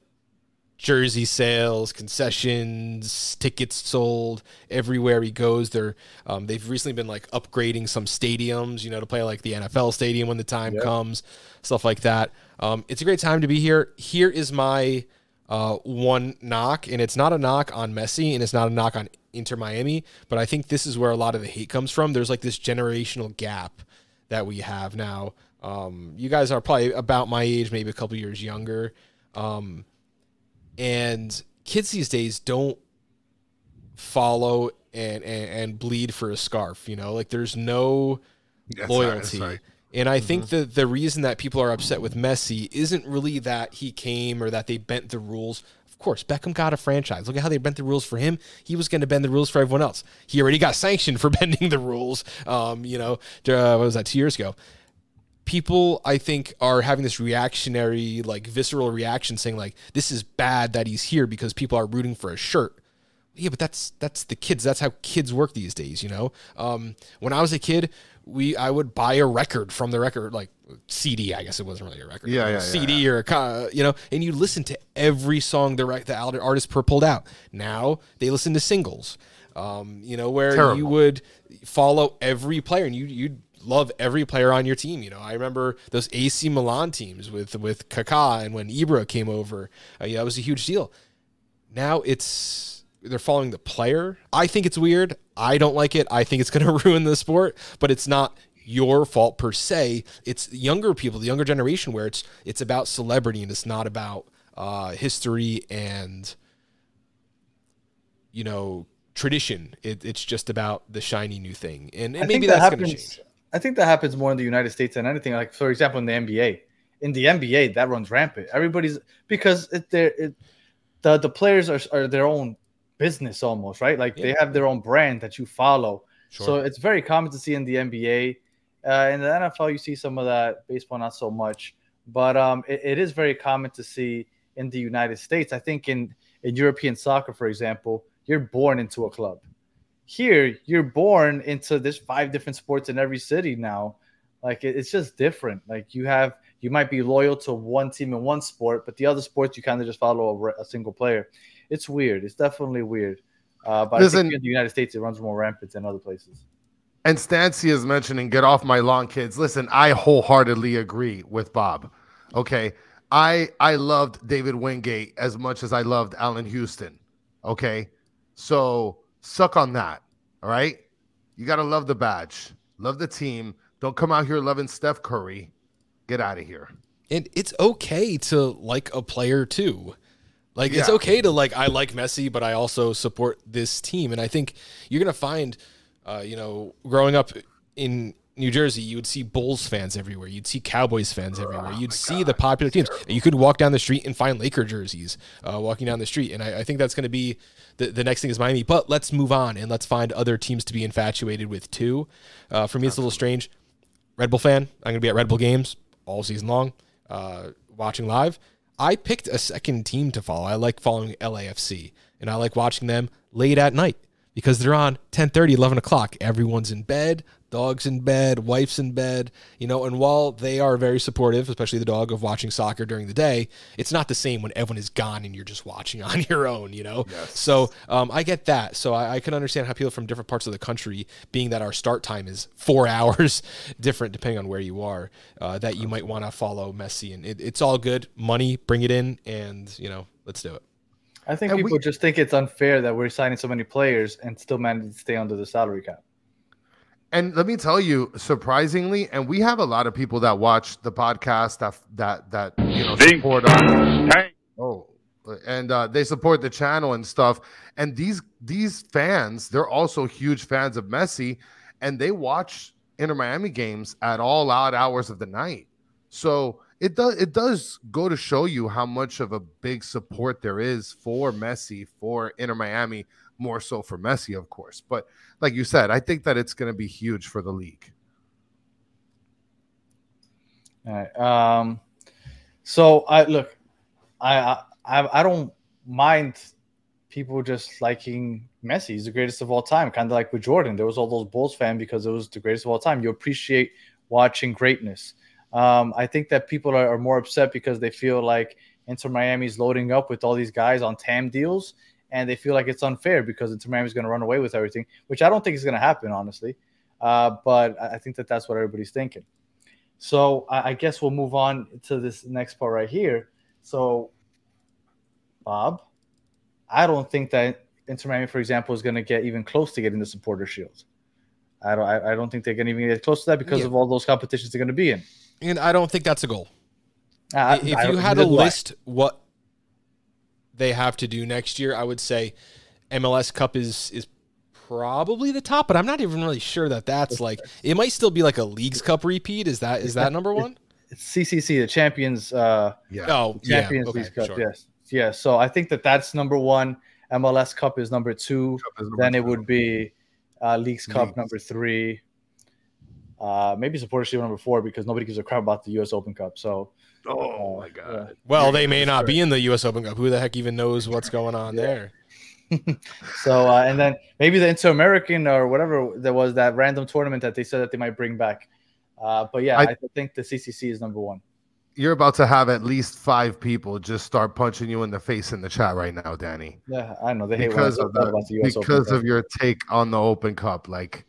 Speaker 6: jersey sales, concessions, tickets sold everywhere he goes. They're um, they've recently been like upgrading some stadiums, you know, to play like the NFL stadium when the time comes, stuff like that. Um, it's a great time to be here. Here is my uh, one knock, and it's not a knock on Messi, and it's not a knock on Inter Miami, but I think this is where a lot of the hate comes from. There's like this generational gap that we have now. Um, you guys are probably about my age, maybe a couple years younger. Um, and kids these days don't follow and, and and bleed for a scarf you know like there's no
Speaker 3: That's
Speaker 6: loyalty
Speaker 3: right.
Speaker 6: And i think that the reason that people are upset with messi isn't really that he came or that they bent the rules of course beckham got a franchise look at how they bent the rules for him he was going to bend the rules for everyone else he already got sanctioned for bending the rules um, you know uh, what was that two years ago people I think are having this reactionary, like visceral reaction saying like this is bad that he's here because people are rooting for a shirt. Yeah, but that's that's the kids. That's how kids work these days, you know. Um, when I was a kid, we I would buy a record from the record like CD. I guess it wasn't really a record.
Speaker 3: Yeah, yeah,
Speaker 6: CD or a you know, and you listen to every song the right the artist per pulled out. Now they listen to singles. Um, you know where you would follow every player and you you'd love every player on your team. You know, I remember those AC Milan teams with with Kaká and when Ibra came over, uh, yeah, that was a huge deal. Now it's they're following the player. I think it's weird. I don't like it. I think it's going to ruin the sport, but it's not your fault per se. It's younger people, the younger generation, where it's it's about celebrity and it's not about uh, history and you know tradition. It, it's just about the shiny new thing, and, and maybe
Speaker 2: that
Speaker 6: that's going to
Speaker 2: happens.
Speaker 6: change.
Speaker 2: I think that happens more in the United States than anything. Like for example, in the NBA, in the NBA, that runs rampant. Everybody's because it, it, the the players are, are their own business almost, right? Like they have their own brand that you follow. So it's very common to see in the NBA. Uh, in the NFL, you see some of that. Baseball, not so much. But um, it, it is very common to see in the United States. I think in in European soccer, for example, you're born into a club. Here, you're born into there's five different sports in every city now. Like it, it's just different. Like you have, you might be loyal to one team in one sport, but the other sports you kind of just follow a, a single player. It's weird. It's definitely weird. Uh, but I
Speaker 3: Listen-
Speaker 2: think in the United States, it runs more rampant than other places.
Speaker 3: And Stancy is mentioning get off my lawn, kids. Listen, I wholeheartedly agree with Bob. Okay. I I loved David Wingate as much as I loved Allan Houston. Okay. So suck on that. All right. You gotta love the badge. Love the team. Don't come out here loving Steph Curry. Get out of here.
Speaker 6: and it's okay to like a player too. Like it's okay to like I like Messi, but I also support this team. And I think you're gonna find, uh, you know, growing up in New Jersey, you would see Bulls fans everywhere. You'd see Cowboys fans everywhere. You'd see the popular teams. You could walk down the street and find Laker jerseys uh, walking down the street. And I, I think that's going to be the, the next thing is Miami. But let's move on and let's find other teams to be infatuated with too. Uh, for me, it's a little strange. Red Bull fan. I'm going to be at Red Bull games all season long, uh, watching live. I picked a second team to follow. I like following LAFC, and I like watching them late at night because they're on 10 11 o'clock. Everyone's in bed, dog's in bed, wife's in bed, you know. And while they are very supportive, especially the dog, of watching soccer during the day, it's not the same when everyone is gone and you're just watching on your own, you know. So um, I get that. So I, I can understand how people from different parts of the country, being that our start time is four hours different depending on where you are, uh, that you might want to follow Messi. And it, it's all good. Money, bring it in, and you know, let's do it.
Speaker 2: I think
Speaker 3: And we-
Speaker 2: people just think it's unfair that we're signing so many players and still managing to stay under the salary cap.
Speaker 3: And let me tell you, surprisingly, and we have a lot of people that watch the podcast that that that you know support us. Oh, and uh, they support the channel and stuff. And these these fans, they're also huge fans of Messi, and they watch Inter Miami games at all odd hours of the night. So it does it does go to show you how much of a big support there is for Messi for Inter Miami, more so for Messi, of course. But like you said, I think that it's going to be huge for the league.
Speaker 2: All right. Um, so I look, I I I don't mind people just liking Messi. He's the greatest of all time. Kind of like with Jordan, there was all those Bulls fan because it was the greatest of all time. You appreciate watching greatness. Um, I think that people are, are more upset because they feel like Inter Miami's loading up with all these guys on TAM deals, and they feel like it's unfair because Inter Miami's going to run away with everything, which I don't think is going to happen, honestly. Uh, but I think that that's what everybody's thinking. So I, I guess we'll move on to this next part right here. So, Bob, I don't think that Inter Miami, for example, is going to get even close to getting the supporter shield. I don't. I, I don't think they're going to even get close to that because
Speaker 6: Yeah.
Speaker 2: of all those competitions they're going to be in.
Speaker 6: And I don't think that's a goal. If you had
Speaker 2: a
Speaker 6: list what they have to do next year, I would say MLS Cup is is probably the top, but I'm not even really sure that that's like it might still be like a Leagues Cup repeat. Is that is that number one?
Speaker 2: It's CCC, the Champions uh,
Speaker 3: Yeah.
Speaker 6: Oh, yeah.
Speaker 2: Champions
Speaker 6: Okay,
Speaker 2: League Cup.
Speaker 6: sure.
Speaker 2: Yes, yeah. So I think that that's number one. MLS Cup is number two.
Speaker 3: Is number
Speaker 2: Then it would be uh, Leagues Cup
Speaker 3: Leagues.
Speaker 2: number three. Uh, maybe supporters Shield number four because nobody gives a crap about the U.S. Open Cup. So
Speaker 3: Oh my god.
Speaker 6: Well, they may not be in the U.S. Open Cup. Who the heck even knows what's going on there?
Speaker 2: So uh, and then maybe the Inter American or whatever there was that random tournament that they said that they might bring back. Uh, but yeah, I,
Speaker 3: I-
Speaker 2: think the CCC is number one.
Speaker 3: You're about to have at least five people just start punching you in the face in the chat right now, Danny.
Speaker 2: Yeah, I know they hate
Speaker 3: Because
Speaker 2: when
Speaker 3: of the,
Speaker 2: the U.S.
Speaker 3: Because
Speaker 2: Cup.
Speaker 3: of your take on the Open Cup. Like,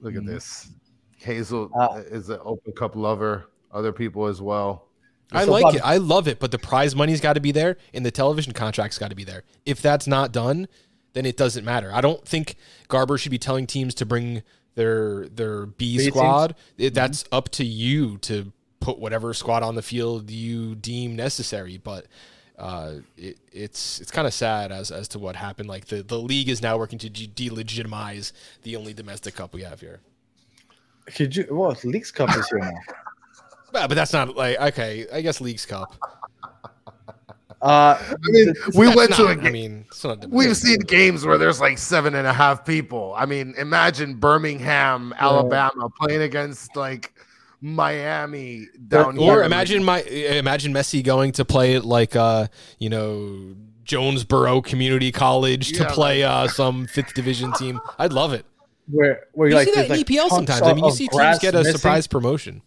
Speaker 3: look at
Speaker 2: Mhm.
Speaker 3: this. Hazel
Speaker 2: Uh,
Speaker 3: is an Open Cup lover. Other people as well.
Speaker 6: I
Speaker 2: So,
Speaker 6: like
Speaker 2: Bob-
Speaker 6: it. I love it, but the prize money's got to be there and the television contract's got to be there. If that's not done, then it doesn't matter. I don't think Garber should be telling teams to bring their their B,
Speaker 2: B
Speaker 6: squad. It, that's up to you to put whatever squad on the field you deem necessary. But uh, it, it's it's kind of sad as as to what happened. Like the, the league is now working to de- delegitimize the only domestic cup we have here.
Speaker 2: Could you? Well, Leagues Cup is here now.
Speaker 6: But, but that's not like okay. I guess leagues cup.
Speaker 2: Uh,
Speaker 3: I mean, we
Speaker 6: That's
Speaker 3: went to
Speaker 6: not-
Speaker 3: a
Speaker 6: I
Speaker 3: game.
Speaker 6: mean, it's not
Speaker 3: We've seen games where there's like seven and a half people. I mean, imagine Birmingham, Alabama playing against like Miami down here.
Speaker 6: Or imagine my imagine Messi going to play at like uh you know Jonesboro Community College to
Speaker 3: Yeah,
Speaker 6: play uh some fifth division team. I'd love it.
Speaker 2: where where
Speaker 6: You
Speaker 2: like
Speaker 6: see that
Speaker 2: there's,
Speaker 6: in
Speaker 2: like,
Speaker 6: EPL sometimes. I mean, you see teams get a
Speaker 2: missing.
Speaker 6: surprise promotion.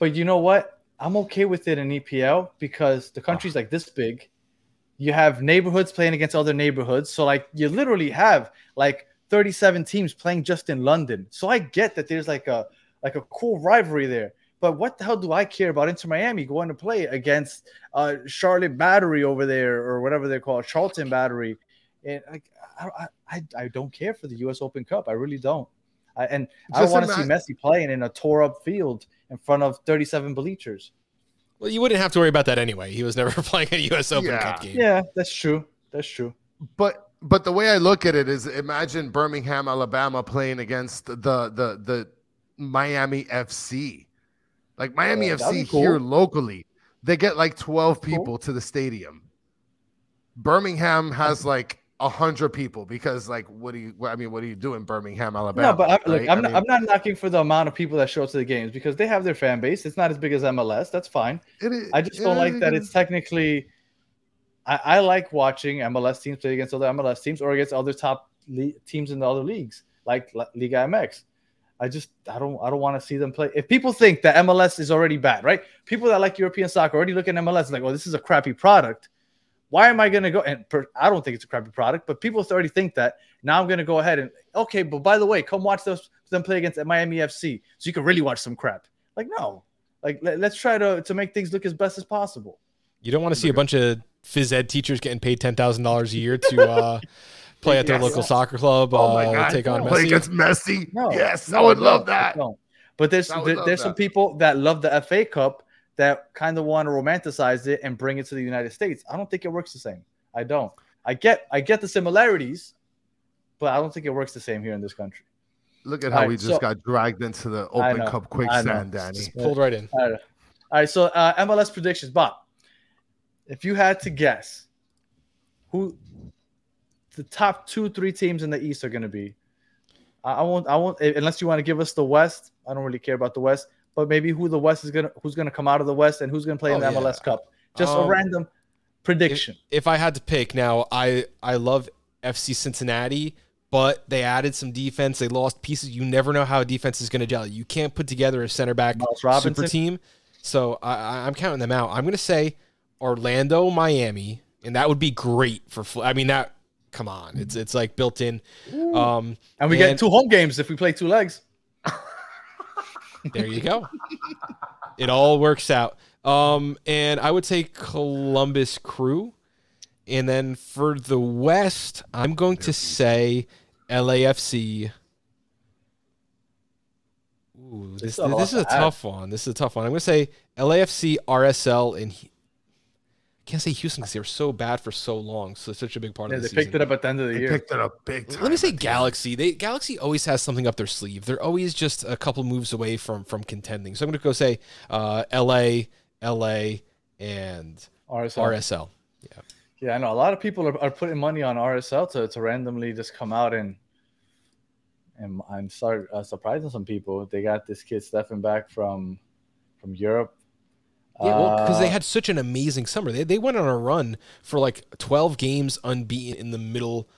Speaker 2: But you know what? I'm okay with it in EPL because the country's like this big. You have neighborhoods playing against other neighborhoods. So like you literally have like 37 teams playing just in London. So I get that there's like a like a cool rivalry there. But what the hell do I care about Inter Miami going to play against uh, Charlotte Battery over there or whatever they're called, Charlton Battery? And like I, I, I don't care for the U.S. Open Cup. I really don't. I, and I don't want to see
Speaker 3: ima-
Speaker 2: Messi playing in a tore up field in front of 37 bleachers.
Speaker 6: Well, you wouldn't have to worry about that anyway. He was never playing a U.S. Open
Speaker 3: Yeah.
Speaker 6: Cup game.
Speaker 2: Yeah, that's true. That's true.
Speaker 3: but but the way I look at it is imagine Birmingham, Alabama playing against the the the Miami FC. Like Miami
Speaker 2: Yeah,
Speaker 3: FC
Speaker 2: cool.
Speaker 3: here locally, they get like 12
Speaker 2: Cool.
Speaker 3: people to the stadium. Birmingham has like a hundred people because like what do you I mean what do you do in Birmingham, Alabama?
Speaker 2: no, but I, look,
Speaker 3: right?
Speaker 2: I'm,
Speaker 3: I
Speaker 2: not,
Speaker 3: mean,
Speaker 2: I'm not knocking for the amount of people that show up to the games because they have their fan base. It's not as big as MLS. That's fine.
Speaker 3: it is-
Speaker 2: I just don't like
Speaker 3: is-
Speaker 2: that it's technically. I, I like watching MLS teams play against other MLS teams or against other top le- teams in the other leagues, like La- Liga MX. I just I don't I don't want to see them play. If people think that MLS is already bad, right? People that like European soccer already look at MLS like, oh, this is a crappy product. Why am I going to go? And per, I don't think it's a crappy product, but people already think that. Now I'm going to go ahead and okay, but by the way, come watch those them play against Miami FC, so you can really watch some crap. Like no, like let, let's try to to make things look as best as possible.
Speaker 6: You don't want to see a bunch of phys ed teachers getting paid ten thousand dollars a year to uh, play at their
Speaker 3: Yes.
Speaker 6: local soccer club.
Speaker 3: Oh my
Speaker 6: uh,
Speaker 3: god,
Speaker 6: take on
Speaker 3: play
Speaker 6: Messi.
Speaker 3: against Messi.
Speaker 2: No,
Speaker 3: yes,
Speaker 2: no,
Speaker 3: I would
Speaker 2: no,
Speaker 3: love that.
Speaker 2: no. But there's there-
Speaker 3: love
Speaker 2: there's some people that love the FA Cup that kind of want to romanticize it and bring it to the United States. I don't think it works the same. I don't. I get I get the similarities, but I don't think it works the same here in this country.
Speaker 3: Look at how
Speaker 2: Alright,
Speaker 3: we just
Speaker 2: so-
Speaker 3: got dragged into the Open
Speaker 2: know,
Speaker 3: Cup
Speaker 2: I know.
Speaker 3: quicksand, Danny.
Speaker 6: Just pulled right in.
Speaker 2: All right, all right. So uh, MLS predictions, Bob. If you had to guess, who the top two three teams in the East are going to be? I, I won't. I won't unless you want to give us the West. I don't really care about the West, but maybe who the West is gonna who's gonna come out of the West and who's gonna play in
Speaker 6: Oh,
Speaker 2: the MLS
Speaker 6: yeah.
Speaker 2: Cup. Just a
Speaker 6: Um,
Speaker 2: random prediction.
Speaker 6: if I had to pick now, I I love FC Cincinnati, but they added some defense. They lost pieces. You never know how a defense is going to gel. You can't put together a center back super team. So I, I- I'm counting them out. I'm going to say Orlando, Miami, and that would be great for. I mean that. Come on, it's it's like built in. Um,
Speaker 2: And we get two home games if we play two legs.
Speaker 6: There you go. it all works out. Um, and I would say Columbus Crew. And then for the West, I'm going to say LAFC. Ooh, this,
Speaker 2: There's a lot
Speaker 6: this is a tough one. This is a tough one. I'm going to say LAFC, RSL, and can't say Houston because they were so bad for so long. So it's such a big part
Speaker 2: Yeah,
Speaker 6: of
Speaker 2: they
Speaker 6: the
Speaker 2: picked it up at the end of the year,
Speaker 3: They
Speaker 2: year.
Speaker 3: picked it up big time.
Speaker 6: Let me say
Speaker 3: at the end.
Speaker 6: Galaxy. They Galaxy always has something up their sleeve. They're always just a couple moves away from from contending. So I'm going to go say uh, L.A., L.A., and
Speaker 2: RSL.
Speaker 6: RSL. Yeah,
Speaker 2: Yeah, I know. A lot of people are, are putting money on RSL to, to randomly just come out and and I'm start uh, surprising some people. They got this kid Stefan back from from Europe.
Speaker 6: Yeah. Well, because they
Speaker 2: Uh,
Speaker 6: had such an amazing summer. They they went on a run for like 12 games unbeaten in the middle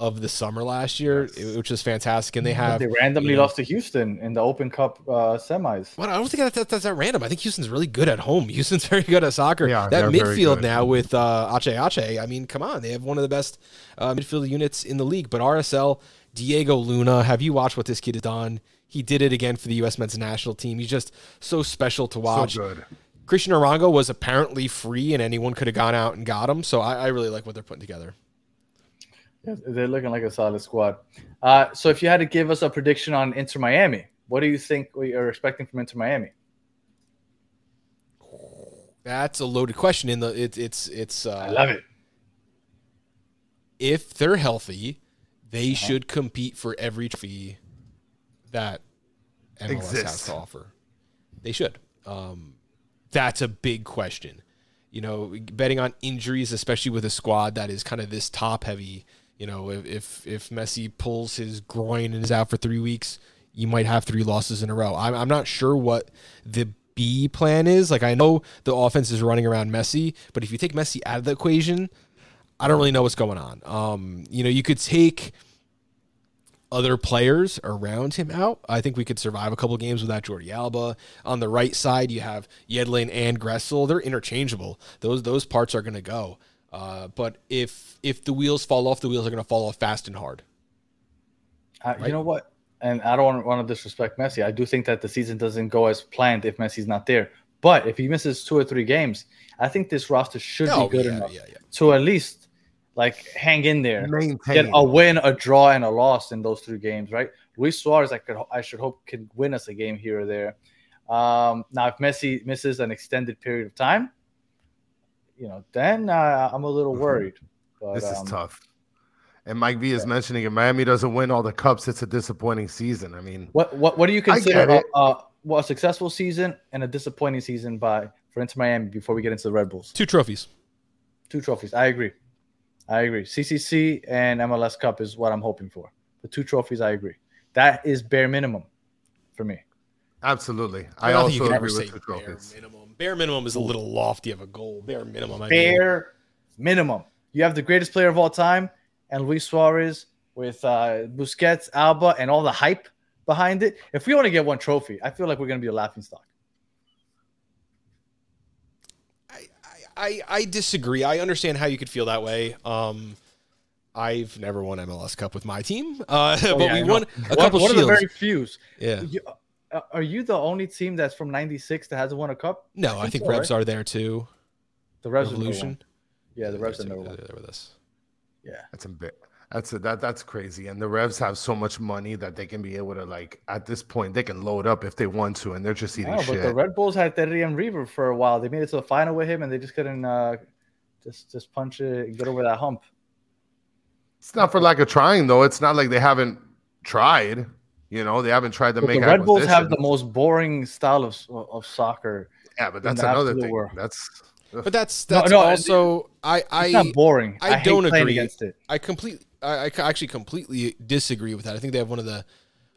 Speaker 6: of the summer last year, which was fantastic. And they have
Speaker 2: they randomly
Speaker 6: you know-
Speaker 2: lost to Houston in the Open Cup uh, semis.
Speaker 6: Well, I don't think that, that, that's that random. I think Houston's really good at home. Houston's very good at soccer.
Speaker 3: Are.
Speaker 6: That midfield now with uh, Ache Ache, I mean, come on. They have one of the best uh, midfield units in the league. But RSL, Diego Luna, have you watched what this kid has done? He did it again for the U.S. men's national team. He's just so special to watch.
Speaker 3: So good.
Speaker 6: Cristian Arango was apparently free, and anyone could have gone out and got him. So I, I really like what they're putting together.
Speaker 2: Yeah, they're looking like a solid squad. Uh, so if you had to give us a prediction on Inter Miami, what do you think we are expecting from Inter Miami?
Speaker 6: That's a loaded question. In the it, it's it's uh, I love
Speaker 2: it.
Speaker 6: if they're healthy, they
Speaker 2: Uh-huh.
Speaker 6: should compete for every fee that MLS has to offer. They should. Um, that's a big question. You know, betting on injuries, especially with a squad that is kind of this top heavy. You know, if if, Messi pulls his groin and is out for three weeks, you might have three losses in a row. I'm, I'm not sure what the B plan is. Like I know the offense is running around Messi, but if you take Messi out of the equation, I don't really know what's going on. Um, you know, you could take other players around him out. I think we could survive a couple games without Jordi Alba. On the right side, you have Yedlin and Gressel. They're interchangeable. Those those parts are going to go. Uh, but if if the wheels fall off, the wheels are going to fall off fast and hard.
Speaker 2: Uh, You know what? And I don't want to disrespect Messi. I do think that the season doesn't go as planned if Messi's not there. But if he misses two or three games, I think this roster should
Speaker 6: Oh,
Speaker 2: be good
Speaker 6: yeah,
Speaker 2: enough
Speaker 6: yeah, yeah.
Speaker 2: to at least like hang in there,
Speaker 3: Maintain.
Speaker 2: get a win, a draw, and a loss in those three games. Right? Luis Suarez, I could, I should hope, can win us a game here or there. Um, now, if Messi misses an extended period of time, you know, then uh, I'm a little worried. But,
Speaker 3: Mm-hmm. This is
Speaker 2: um,
Speaker 3: tough. And Mike V is mentioning if Miami doesn't win all the cups, it's a disappointing season. I mean,
Speaker 2: What what what do you consider a, a, well, a successful season and a disappointing season by for Inter Miami before we get into the Red Bulls?
Speaker 6: Two trophies.
Speaker 2: Two trophies. I agree. I agree. CCC and MLS Cup is what I'm hoping for. The two trophies, I agree. That is bare minimum for me.
Speaker 3: absolutely. I,
Speaker 6: don't think
Speaker 3: also
Speaker 6: you can ever
Speaker 3: agree
Speaker 6: say
Speaker 3: with two
Speaker 6: bare
Speaker 3: trophies.
Speaker 6: minimum. Bare minimum is a little lofty of a goal. Bare minimum. I mean,
Speaker 2: Bare minimum. You have the greatest player of all time and Luis Suarez with uh, Busquets, Alba, and all the hype behind it. If we want to get one trophy, I feel like we're going to be a laughing stock.
Speaker 6: I, I, I disagree. I understand how you could feel that way. Um, I've never won MLS Cup with my team, uh, but
Speaker 2: Oh, yeah,
Speaker 6: we won a
Speaker 2: One-
Speaker 6: couple
Speaker 2: one of the very few.
Speaker 6: yeah.
Speaker 2: You, uh, are you the only team that's from '96 that hasn't won a cup?
Speaker 6: No, I think
Speaker 2: so,
Speaker 6: Rebs
Speaker 2: right?
Speaker 6: are there too.
Speaker 2: The Revs
Speaker 6: Revolution.
Speaker 2: won. Yeah, the Revs
Speaker 6: They're
Speaker 2: never
Speaker 6: there with us.
Speaker 2: Yeah,
Speaker 3: That's a bit. That's a, that. That's crazy. And the Revs have so much money that they can be able to like at this point they can load up if they want to, and they're just eating
Speaker 2: shit. but the Red Bulls had Thierry Henry for a while. They made it to the final with him, and they just couldn't uh, just just punch it and get over that hump.
Speaker 3: It's not for lack of trying though. It's not like they haven't tried. You know, they haven't tried to
Speaker 2: But
Speaker 3: make.
Speaker 2: the Red Bulls have the most boring style of of soccer.
Speaker 3: Yeah, but that's another thing.
Speaker 2: world.
Speaker 3: That's
Speaker 6: But that's that's
Speaker 2: no,
Speaker 6: also I
Speaker 2: It's
Speaker 6: I
Speaker 2: not boring.
Speaker 6: I
Speaker 2: hate
Speaker 6: don't agree.
Speaker 2: against it.
Speaker 6: I completely, I, I actually completely disagree with that. I think they have one of the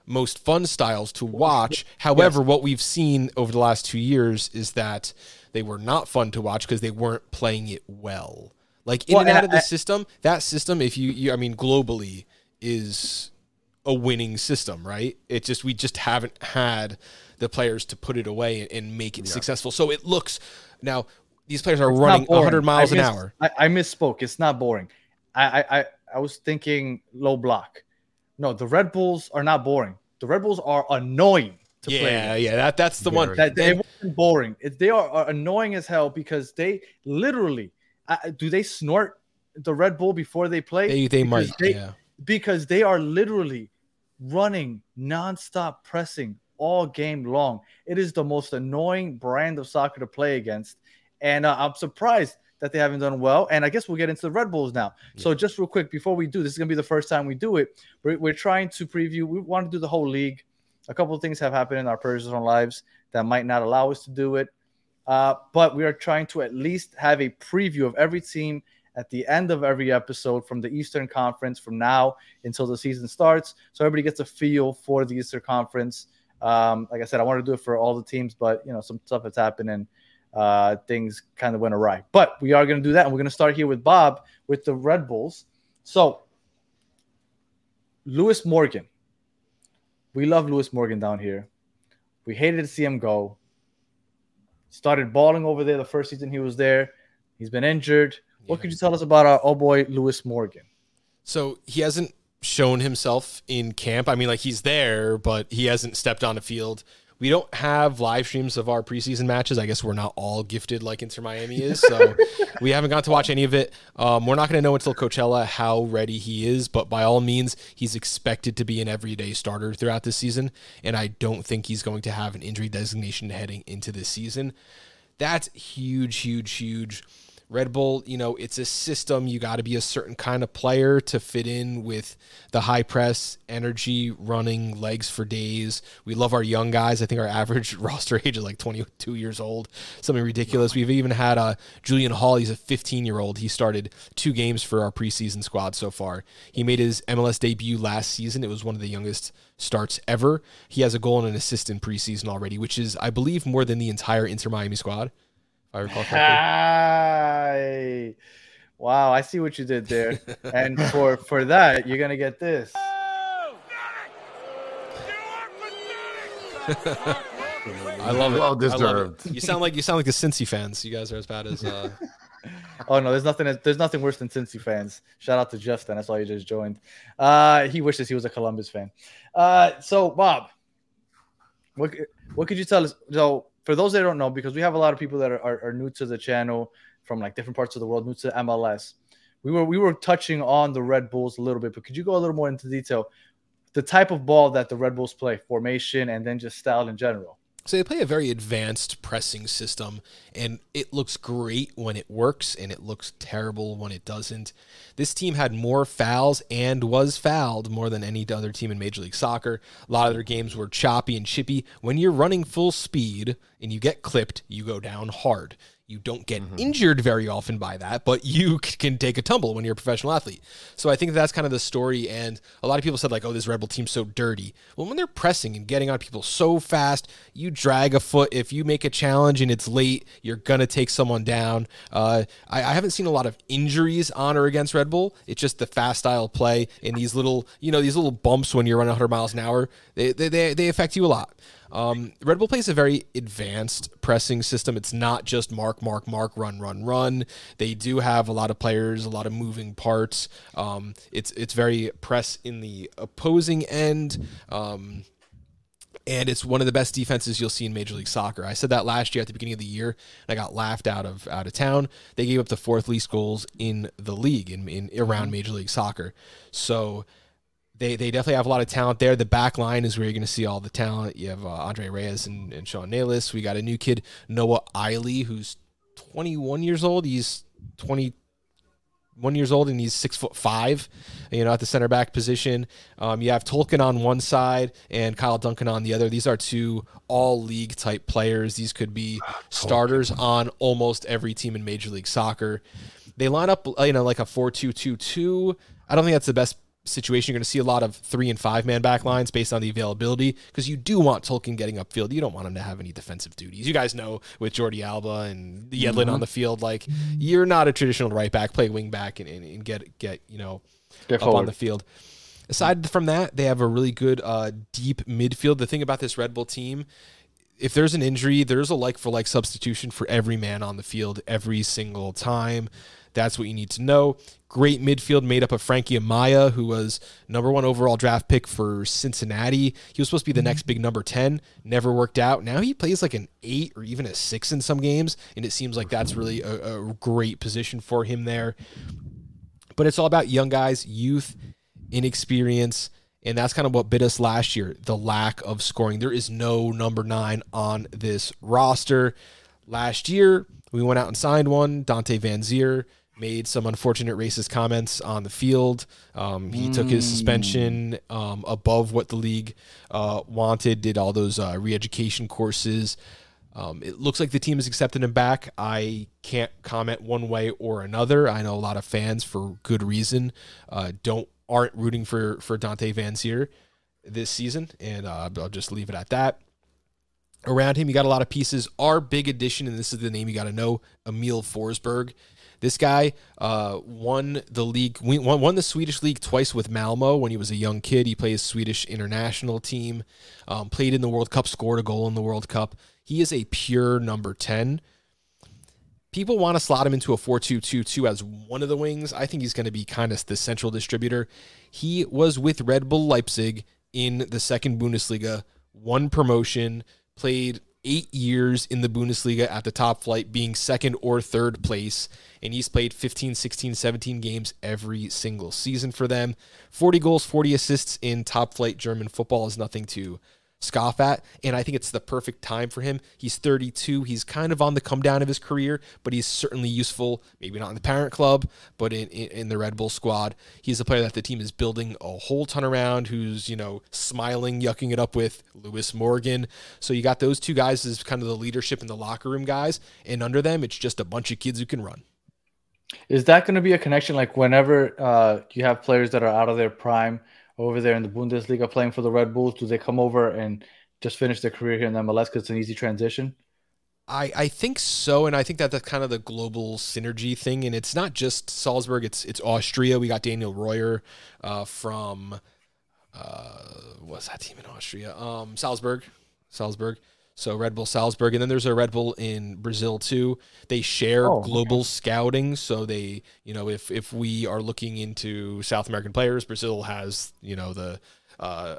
Speaker 6: most fun styles to watch. However, what we've seen over the last two years is that they were not fun to watch because they weren't playing it well. Like in
Speaker 2: Well,
Speaker 6: and out
Speaker 2: and
Speaker 6: of the
Speaker 2: I-
Speaker 6: system, that system, if you, you, I mean, globally is a winning system, right? It just we just haven't had the players to put it away and, and make it successful. So it looks now these players are
Speaker 2: It's
Speaker 6: running
Speaker 2: not
Speaker 6: 100 miles
Speaker 2: I
Speaker 6: an hour.
Speaker 2: I, I misspoke. It's not boring. I, I I was thinking low block. No, the Red Bulls are not boring. The Red Bulls are annoying to play.
Speaker 6: Yeah, yeah, that that's the one.
Speaker 2: That they wasn't boring. It, they are, are annoying as hell because they literally uh, do they snort the Red Bull before they play?
Speaker 6: they they might.
Speaker 2: Because they-
Speaker 6: yeah.
Speaker 2: because they are literally running nonstop pressing all game long. It is the most annoying brand of soccer to play against, and uh, I'm surprised that they haven't done well. And I guess we'll get into the Red Bulls now. So just real quick before we do, this is gonna be the first time we do it. We're, we're trying to preview. We want to do the whole league. A couple of things have happened in our personal lives that might not allow us to do it. Uh, but we are trying to at least have a preview of every team at the end of every episode from the Eastern Conference from now until the season starts. So everybody gets a feel for the Eastern Conference. Um, like I said, I want to do it for all the teams, but you know, some stuff has happened and uh, things kind of went awry. But we are going to do that, and we're going to start here with Bob with the Red Bulls. So, Lewis Morgan, we love Lewis Morgan down here. We hated to see him go. Started balling over there the first season he was there. He's been injured. What
Speaker 6: Yeah.
Speaker 2: could you tell us about our oh boy Lewis Morgan?
Speaker 6: So he hasn't shown himself in camp. I mean, like he's there, but he hasn't stepped on a field. We don't have live streams of our preseason matches. I guess we're not all gifted like Inter Miami is, so we haven't got to watch any of it. Um, we're not going to know until Coachella how ready he is, but by all means, he's expected to be an everyday starter throughout this season, and I don't think he's going to have an injury designation heading into this season. That's huge, huge, huge. Red Bull, you know, it's a system. You got to be a certain kind of player to fit in with the high press, energy, running, legs for days. We love our young guys. I think our average roster age is like 22 years old, something ridiculous. We've even had uh, Julian Hall. He's a 15 year old. He started two games for our preseason squad so far. He made his MLS debut last season. It was one of the youngest starts ever. He has a goal and an assist in preseason already, which is, I believe, more than the entire Inter Miami squad. If I recall correctly.
Speaker 2: Hi. Wow, I see what you did there. and for for that, you're gonna get this.
Speaker 6: I love it.
Speaker 3: Well
Speaker 6: I love it.
Speaker 3: deserved.
Speaker 6: You sound like you sound like the Cincy fans. You guys are as bad as. Uh,
Speaker 2: Oh no, there's nothing. There's nothing worse than Cincy fans. Shout out to Justin. That's why you just joined. Uh, he wishes he was a Columbus fan. Uh, so Bob, what what could you tell us? So for those that don't know, because we have a lot of people that are, are, are new to the channel from like different parts of the world, new to MLS. We were we were touching on the Red Bulls a little bit, but could you go a little more into detail? The type of ball that the Red Bulls play, formation, and then just style in general.
Speaker 6: So they play a very advanced pressing system, and it looks great when it works, and it looks terrible when it doesn't. This team had more fouls and was fouled more than any other team in Major League Soccer. A lot of their games were choppy and chippy. When you're running full speed and you get clipped, you go down hard. You don't get injured very often by that, but you can take a tumble when you're a professional athlete. So I think that's kind of the story. And a lot of people said, like, oh, this Rebel team's so dirty. Well, when they're pressing and getting on people so fast, you drag a foot. If you make a challenge and it's late, you're going to take someone down. Uh, I, I haven't seen a lot of injuries on or against Red Bull. It's just the fast style play and these little, you know, these little bumps when you're running 100 miles an hour, they, they, they, they affect you a lot. Um, Red Bull plays a very advanced pressing system. It's not just mark, mark, mark, run, run, run. They do have a lot of players, a lot of moving parts. Um, it's it's very press in the opposing end. Um, and it's one of the best defenses you'll see in Major League Soccer. I said that last year at the beginning of the year, and I got laughed out of out of town. They gave up the fourth least goals in the league in, in around Major League Soccer. So they they definitely have a lot of talent there. The back line is where you're going to see all the talent. You have uh, Andre Reyes and, and Sean Nealis. We got a new kid, Noah Eile, who's 21 years old. He's 21 years old and he's six foot five. You know, at the center back position, um, you have Tolkin on one side and Kyle Duncan on the other. These are two all league type players. These could be starters on almost every team in Major League Soccer. They line up, you know, like a 4 2 2 2. I don't think that's the best situation. You're going to see a lot of three and five man back lines based on the availability because you do want Tolkin getting upfield. You don't want him to have any defensive duties. You guys know with Jordi Alba and Yedlin on the field, like you're not a traditional right back, play wing back and, and, and get get you know
Speaker 2: Get
Speaker 6: up on the field. Aside from that, they have a really good uh, deep midfield. The thing about this Red Bull team, if there's an injury, there's a like for like substitution for every man on the field every single time. That's what you need to know. Great midfield made up of Frankie Amaya, who was number one overall draft pick for Cincinnati. He was supposed to be the mm-hmm. next big number 10, never worked out. Now he plays like an eight or even a six in some games, and it seems like that's really a, a great position for him there. But it's all about young guys, youth, inexperience. And that's kind of what bit us last year the lack of scoring. There is no number nine on this roster. Last year, we went out and signed one, Dante Vanzeir made some unfortunate racist comments on the field. Um, he mm. took his suspension um, above what the league uh, wanted, did all those uh, re education courses. Um, it looks like the team has accepted him back. I can't comment one way or another. I know a lot of fans, for good reason, uh, don't aren't rooting for for Dante Vanzeir this season, and uh, I'll just leave it at that. Around him, you got a lot of pieces. Our big addition, and this is the name you got to know, Emil Forsberg. This guy uh, won the league, won, won the Swedish league twice with Malmo when he was a young kid. He plays Swedish international team, um, played in the World Cup, scored a goal in the World Cup. He is a pure number 10. People want to slot him into a 4 2 2 2 as one of the wings. I think he's going to be kind of the central distributor. He was with Red Bull Leipzig in the second Bundesliga, won promotion, played eight years in the Bundesliga at the top flight, being second or third place. And he's played 15, 16, 17 games every single season for them. 40 goals, 40 assists in top flight German football is nothing to scoff at. And I think it's the perfect time for him. He's 32. He's kind of on the come down of his career, but he's certainly useful, maybe not in the parent club, but in, in, in, the Red Bull squad. He's a player that the team is building a whole ton around who's, you know, smiling, yucking it up with Lewis Morgan. So you got those two guys as kind of the leadership in the locker room guys. And under them, it's just a bunch of kids who can run.
Speaker 2: Is that going to be a connection like whenever uh, you have players that are out of their prime? Over there in the Bundesliga playing for the Red Bulls? Do they come over and just finish their career here in MLS because it's an easy transition?
Speaker 6: I, I think so, and I think that that's kind of the global synergy thing, and it's not just Salzburg; it's it's Austria. We got Daniel Royer uh, from uh, what's that team in Austria? Um, Salzburg, Salzburg. So Red Bull Salzburg, and then there's a Red Bull in Brazil too. They share oh, global okay. scouting, so they, you know, if if we are looking into South American players, Brazil has, you know, the uh,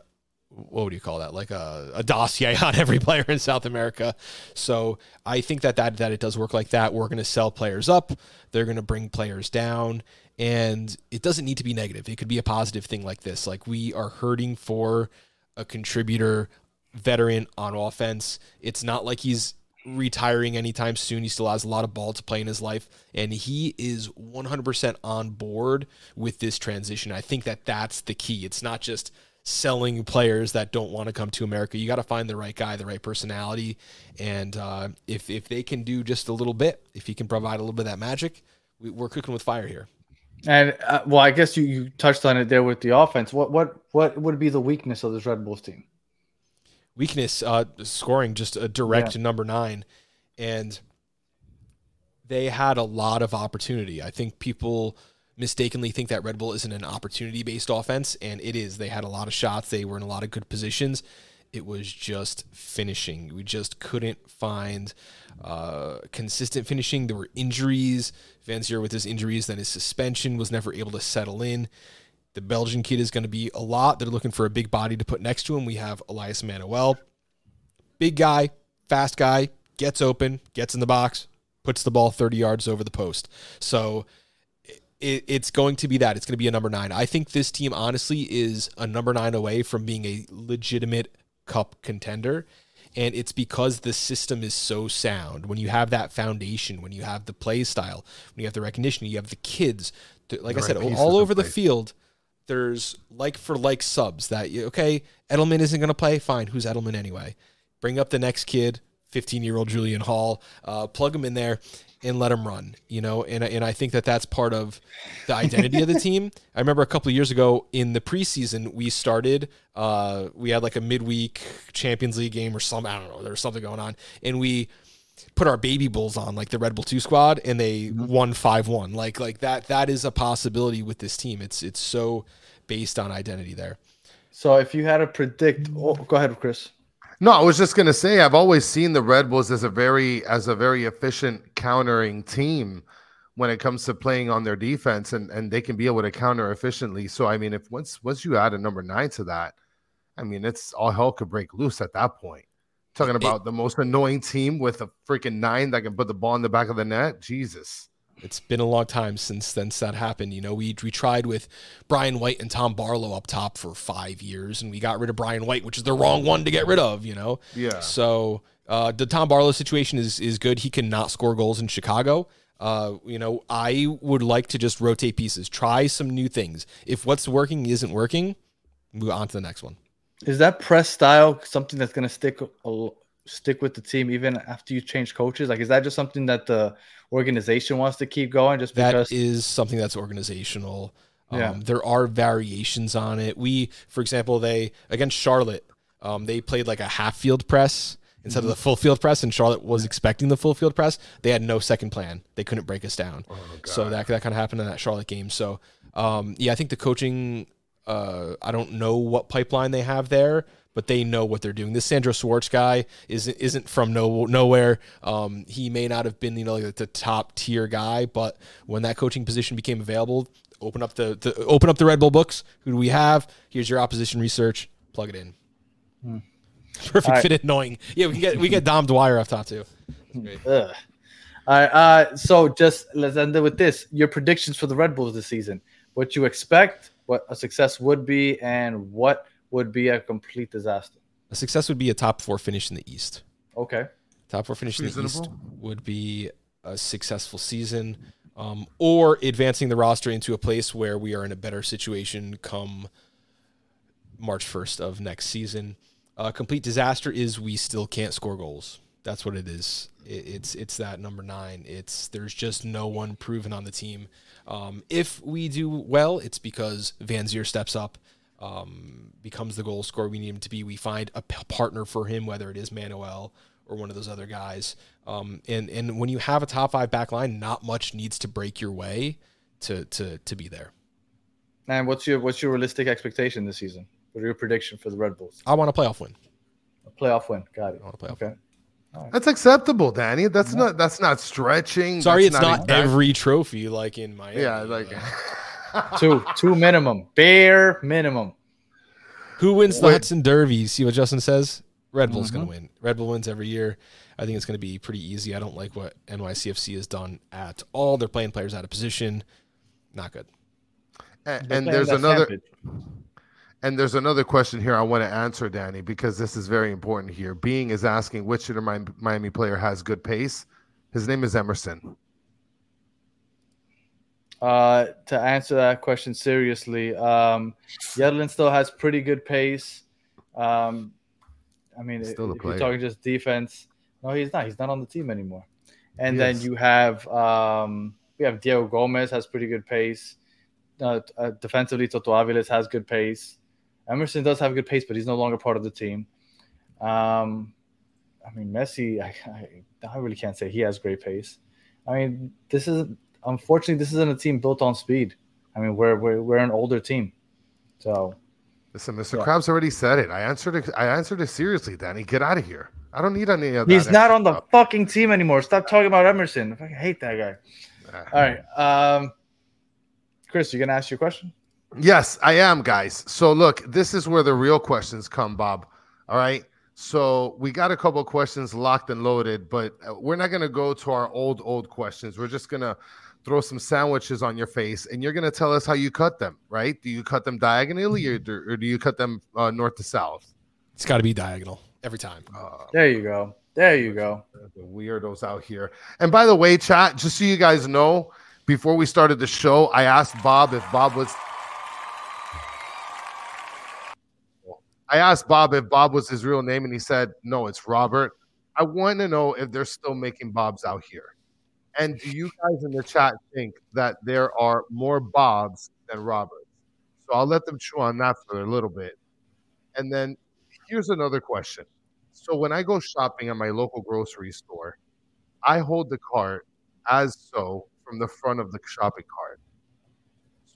Speaker 6: what would you call that? Like a, a dossier on every player in South America. So I think that that that it does work like that. We're going to sell players up. They're going to bring players down, and it doesn't need to be negative. It could be a positive thing like this. Like we are hurting for a contributor veteran on offense. It's not like he's retiring anytime soon. He still has a lot of ball to play in his life, and he is 100% on board with this transition. I think that that's the key. It's not just selling players that don't want to come to America. You got to find the right guy, the right personality, and uh, if if they can do just a little bit, if he can provide a little bit of that magic, we, are cooking with fire here.
Speaker 2: And uh, well, I guess you, you touched on it there with the offense. What what what would be the weakness of this Red Bulls team?
Speaker 6: Weakness uh, scoring just a direct yeah. number nine, and they had a lot of opportunity. I think people mistakenly think that Red Bull isn't an opportunity based offense, and it is. They had a lot of shots. They were in a lot of good positions. It was just finishing. We just couldn't find uh, consistent finishing. There were injuries. Vanzeir with his injuries, then his suspension was never able to settle in. The Belgian kid is going to be a lot. They're looking for a big body to put next to him. We have Elias Manuel. Big guy, fast guy, gets open, gets in the box, puts the ball 30 yards over the post. So it, it's going to be that. It's going to be a number nine. I think this team, honestly, is a number nine away from being a legitimate cup contender. And it's because the system is so sound. When you have that foundation, when you have the play style, when you have the recognition, you have the kids, like the I said, all over the, the field there's like for like subs that you okay, Edelman isn't going to play. Fine, who's Edelman anyway? Bring up the next kid, 15 year old Julian Hall, uh, plug him in there and let him run. You know, and and I think that that's part of the identity of the team. I remember a couple of years ago in the preseason we started. Uh, we had like a midweek Champions League game or some I don't know. There was something going on, and we put our baby bulls on like the Red Bull 2 squad and they mm-hmm. won 5-1. Like like that that is a possibility with this team. It's it's so based on identity there.
Speaker 2: So if you had to predict oh, go ahead Chris.
Speaker 3: No, I was just gonna say I've always seen the Red Bulls as a very as a very efficient countering team when it comes to playing on their defense and and they can be able to counter efficiently. So I mean if once once you add a number nine to that, I mean it's all hell could break loose at that point. Talking about the most annoying team with a freaking nine that can put the ball in the back of the net. Jesus.
Speaker 6: It's been a long time since since that happened. You know, we we tried with Brian White and Tom Barlow up top for five years, and we got rid of Brian White, which is the wrong one to get rid of. You know.
Speaker 3: Yeah.
Speaker 6: So uh, the Tom Barlow situation is is good. He cannot score goals in Chicago. Uh, you know, I would like to just rotate pieces, try some new things. If what's working isn't working, move on to the next one.
Speaker 2: Is that press style something that's going to stick stick with the team even after you change coaches? Like, is that just something that the organization wants to keep going? Just because
Speaker 6: That is something that's organizational. Um,
Speaker 2: Yeah.
Speaker 6: There are variations on it. We, for example, they against Charlotte, um, they played like a half field press instead of the full field press, and Charlotte was expecting the full field press. They had no second plan. They couldn't break us down. so that that kind of happened in that Charlotte game. So um, yeah, I think the coaching. Uh, I don't know what pipeline they have there, but they know what they're doing. This Sandro Schwarz guy isn't isn't from no nowhere. Um, he may not have been you know like the top tier guy, but when that coaching position became available, open up the, the open up the Red Bull books. Who do we have? Here's your opposition research. Plug it in. Perfect
Speaker 2: All right.
Speaker 6: fit annoying. Yeah, we can get we get Dom Dwyer off top too.
Speaker 2: All right. Uh, so just let's end it with this: your predictions for the Red Bulls this season. What you expect, what a success would be, and what would be a complete disaster.
Speaker 6: A success would be a top four finish in the East.
Speaker 2: Okay.
Speaker 6: Top four finish in the East would be a successful season, um, or advancing the roster into a place where we are in a better situation come March 1st of next season. Uh, complete disaster is we still can't score goals. That's what it is. It, it's it's that number nine. It's there's just no one proven on the team. Um, if we do well, it's because Vanzeir steps up, um, becomes the goal scorer we need him to be. We find a p- partner for him, whether it is Manuel or one of those other guys. Um, and and when you have a top five back line, not much needs to break your way to to to be there.
Speaker 2: And what's your what's your realistic expectation this season? What are your prediction for the Red Bulls?
Speaker 6: I want a playoff win.
Speaker 2: A playoff win. Got it.
Speaker 6: I want a playoff
Speaker 2: Okay.
Speaker 3: That's acceptable, Danny. That's not that's not stretching.
Speaker 6: Sorry,
Speaker 3: That's
Speaker 6: it's not,
Speaker 3: exact-
Speaker 6: every trophy like in Miami.
Speaker 3: Yeah, like
Speaker 2: Two two minimum. Bare minimum.
Speaker 6: Who wins the
Speaker 3: Wait.
Speaker 6: Hudson Derby? See what Justin says? Red Bull's
Speaker 2: Mm-hmm.
Speaker 6: going to win. Red Bull wins every year. I think it's going to be pretty easy. I don't like what NYCFC has done at all. They're playing players out of position. Not good.
Speaker 3: and, and there's another
Speaker 2: sandwich.
Speaker 3: And there's another question here I want to answer, Danny, because this is very important here. Being is asking which of the Miami player has good pace. His name is Emerson.
Speaker 2: Uh, to answer that question seriously, um, Yedlin still has pretty good pace. Um, I mean, if you're talking just defense, no, he's not. He's not on the team anymore. And
Speaker 3: Yes.
Speaker 2: then you have um, we have Diego Gomez has pretty good pace. Uh, uh, defensively, Toto Aviles has good pace. Emerson does have a good pace, but he's no longer part of the team. Um, I mean, Messi, I, I, I really can't say he has great pace. I mean, this is unfortunately this isn't a team built on speed. I mean, we're we're, we're an older team, so
Speaker 3: Listen, Mr.
Speaker 2: Yeah.
Speaker 3: Krabs already said it. I answered it. I answered it seriously, Danny. Get out of here. I don't need any of that.
Speaker 2: he's not on the
Speaker 3: stuff.
Speaker 2: fucking team anymore. Stop talking about Emerson. I fucking hate that guy. All right, um, Chris, you gonna ask your question?
Speaker 3: Yes, I am, guys. So look, this is where the real questions come, Bob. All right. So we got a couple of questions locked and loaded, but uh, we're not going to go to our old old questions. We're just going to throw some sandwiches on your face, and you're going to tell us how you cut them. Right? Do you cut them diagonally, or do, or do you cut them uh, north to south?
Speaker 6: It's got to be diagonal every time.
Speaker 3: Uh,
Speaker 2: There you go. There you go.
Speaker 3: the weirdos out here. And by the way, chat, just so you guys know, before we started the show, I asked Bob if Bob was. I asked Bob if Bob was his real name, and he said, no, it's Robert. I want to know if they're still making Bobs out here. And do you guys in the chat think that there are more Bobs than Roberts? So I'll let them chew on that for a little bit. And then here's another question. So when I go shopping at my local grocery store, I hold the cart as so from the front of the shopping cart.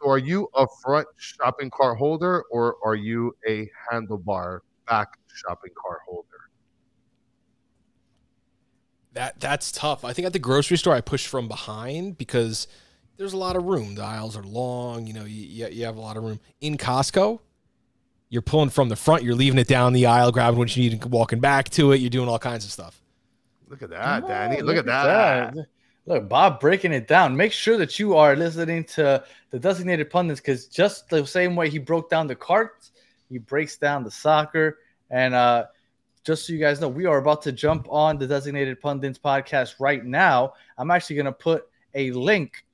Speaker 3: So are you a front shopping cart holder or are you a handlebar back shopping cart holder?
Speaker 6: That that's tough. I think at the grocery store I push from behind because there's a lot of room. The aisles are long. You know, you, you have a lot of room. In Costco, you're pulling from the front. You're leaving it down the aisle, grabbing what you need, and walking back to it. You're doing all kinds of stuff.
Speaker 3: Look at that, Danny.
Speaker 2: Oh,
Speaker 3: Look, at that.
Speaker 2: Look, Bob breaking it down. Make sure that you are listening to the designated pundits because just the same way he broke down the carts, he breaks down the soccer. And uh, just so you guys know, we are about to jump on the designated pundits podcast right now. I'm actually going to put a link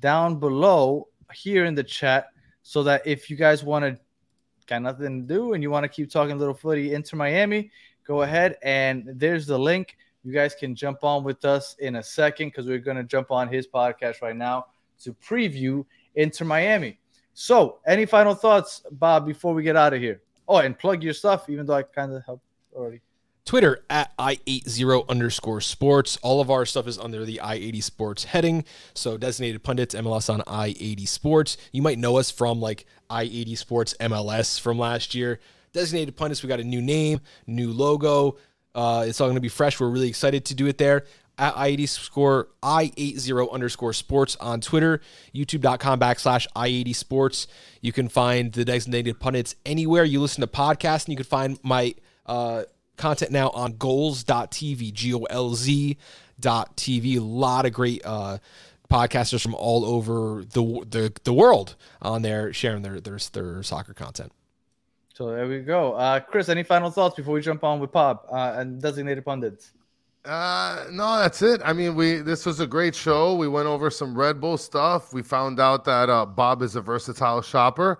Speaker 2: down below here in the chat so that if you guys want to got nothing to do and you want to keep talking little footy Inter Miami, go ahead and there's the link. You guys can jump on with us in a second because we're going to jump on his podcast right now to preview Inter Miami. So, any final thoughts, Bob, before we get out of here? Oh, and plug your stuff, even though I kind of helped already.
Speaker 6: Twitter at i80 underscore sports. All of our stuff is under the i80 sports heading. So designated pundits, MLS on i80 sports. You might know us from like i80 sports MLS from last year. Designated pundits, we got a new name, new logo. Uh, it's all going to be fresh. We're really excited to do it there. At i80 score i80 underscore sports on Twitter, youtube.com backslash i80 sports. You can find the designated pundits anywhere you listen to podcasts, and you can find my uh, content now on golz.tv, G O L Z dot TV. A lot of great uh, podcasters from all over the, the the world on there sharing their their, their soccer content.
Speaker 2: So there we go. Uh, Chris, any final thoughts before we jump on with Bob uh, and designated pundits?
Speaker 3: Uh, no, that's it. I mean, we this was a great show. We went over some Red Bull stuff. We found out that uh, Bob is a versatile shopper.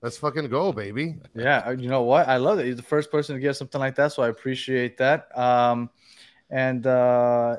Speaker 3: Let's fucking go, baby.
Speaker 2: Yeah, uh, you know what? I love it. He's the first person to give something like that, so I appreciate that. Um, and uh,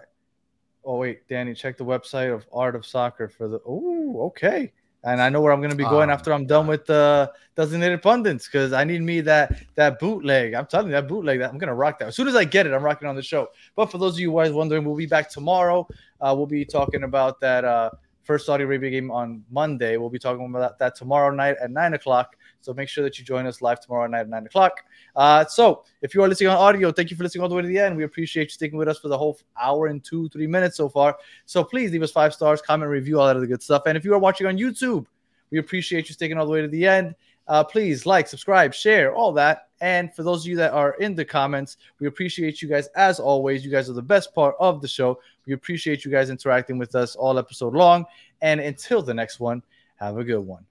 Speaker 2: oh wait, Danny, check the website of Art of Soccer for the. Oh, okay. And I know where I'm going to be going
Speaker 3: Oh,
Speaker 2: after I'm done with the designated pundits because I need me that that bootleg. I'm telling you that bootleg that I'm going to rock that as soon as I get it. I'm rocking on the show. But for those of you guys wondering, we'll be back tomorrow. Uh, we'll be talking about that uh, first Saudi Arabia game on Monday. We'll be talking about that tomorrow night at nine o'clock. So make sure that you join us live tomorrow night at nine o'clock. Uh, so if you are listening on audio, thank you for listening all the way to the end. We appreciate you sticking with us for the whole hour and two, three minutes so far. So please leave us five stars, comment, review, all that other good stuff. And if you are watching on YouTube, we appreciate you sticking all the way to the end. Uh, please like, subscribe, share, all that. And for those of you that are in the comments, we appreciate you guys as always. You guys are the best part of the show. We appreciate you guys interacting with us all episode long. And until the next one, have a good one.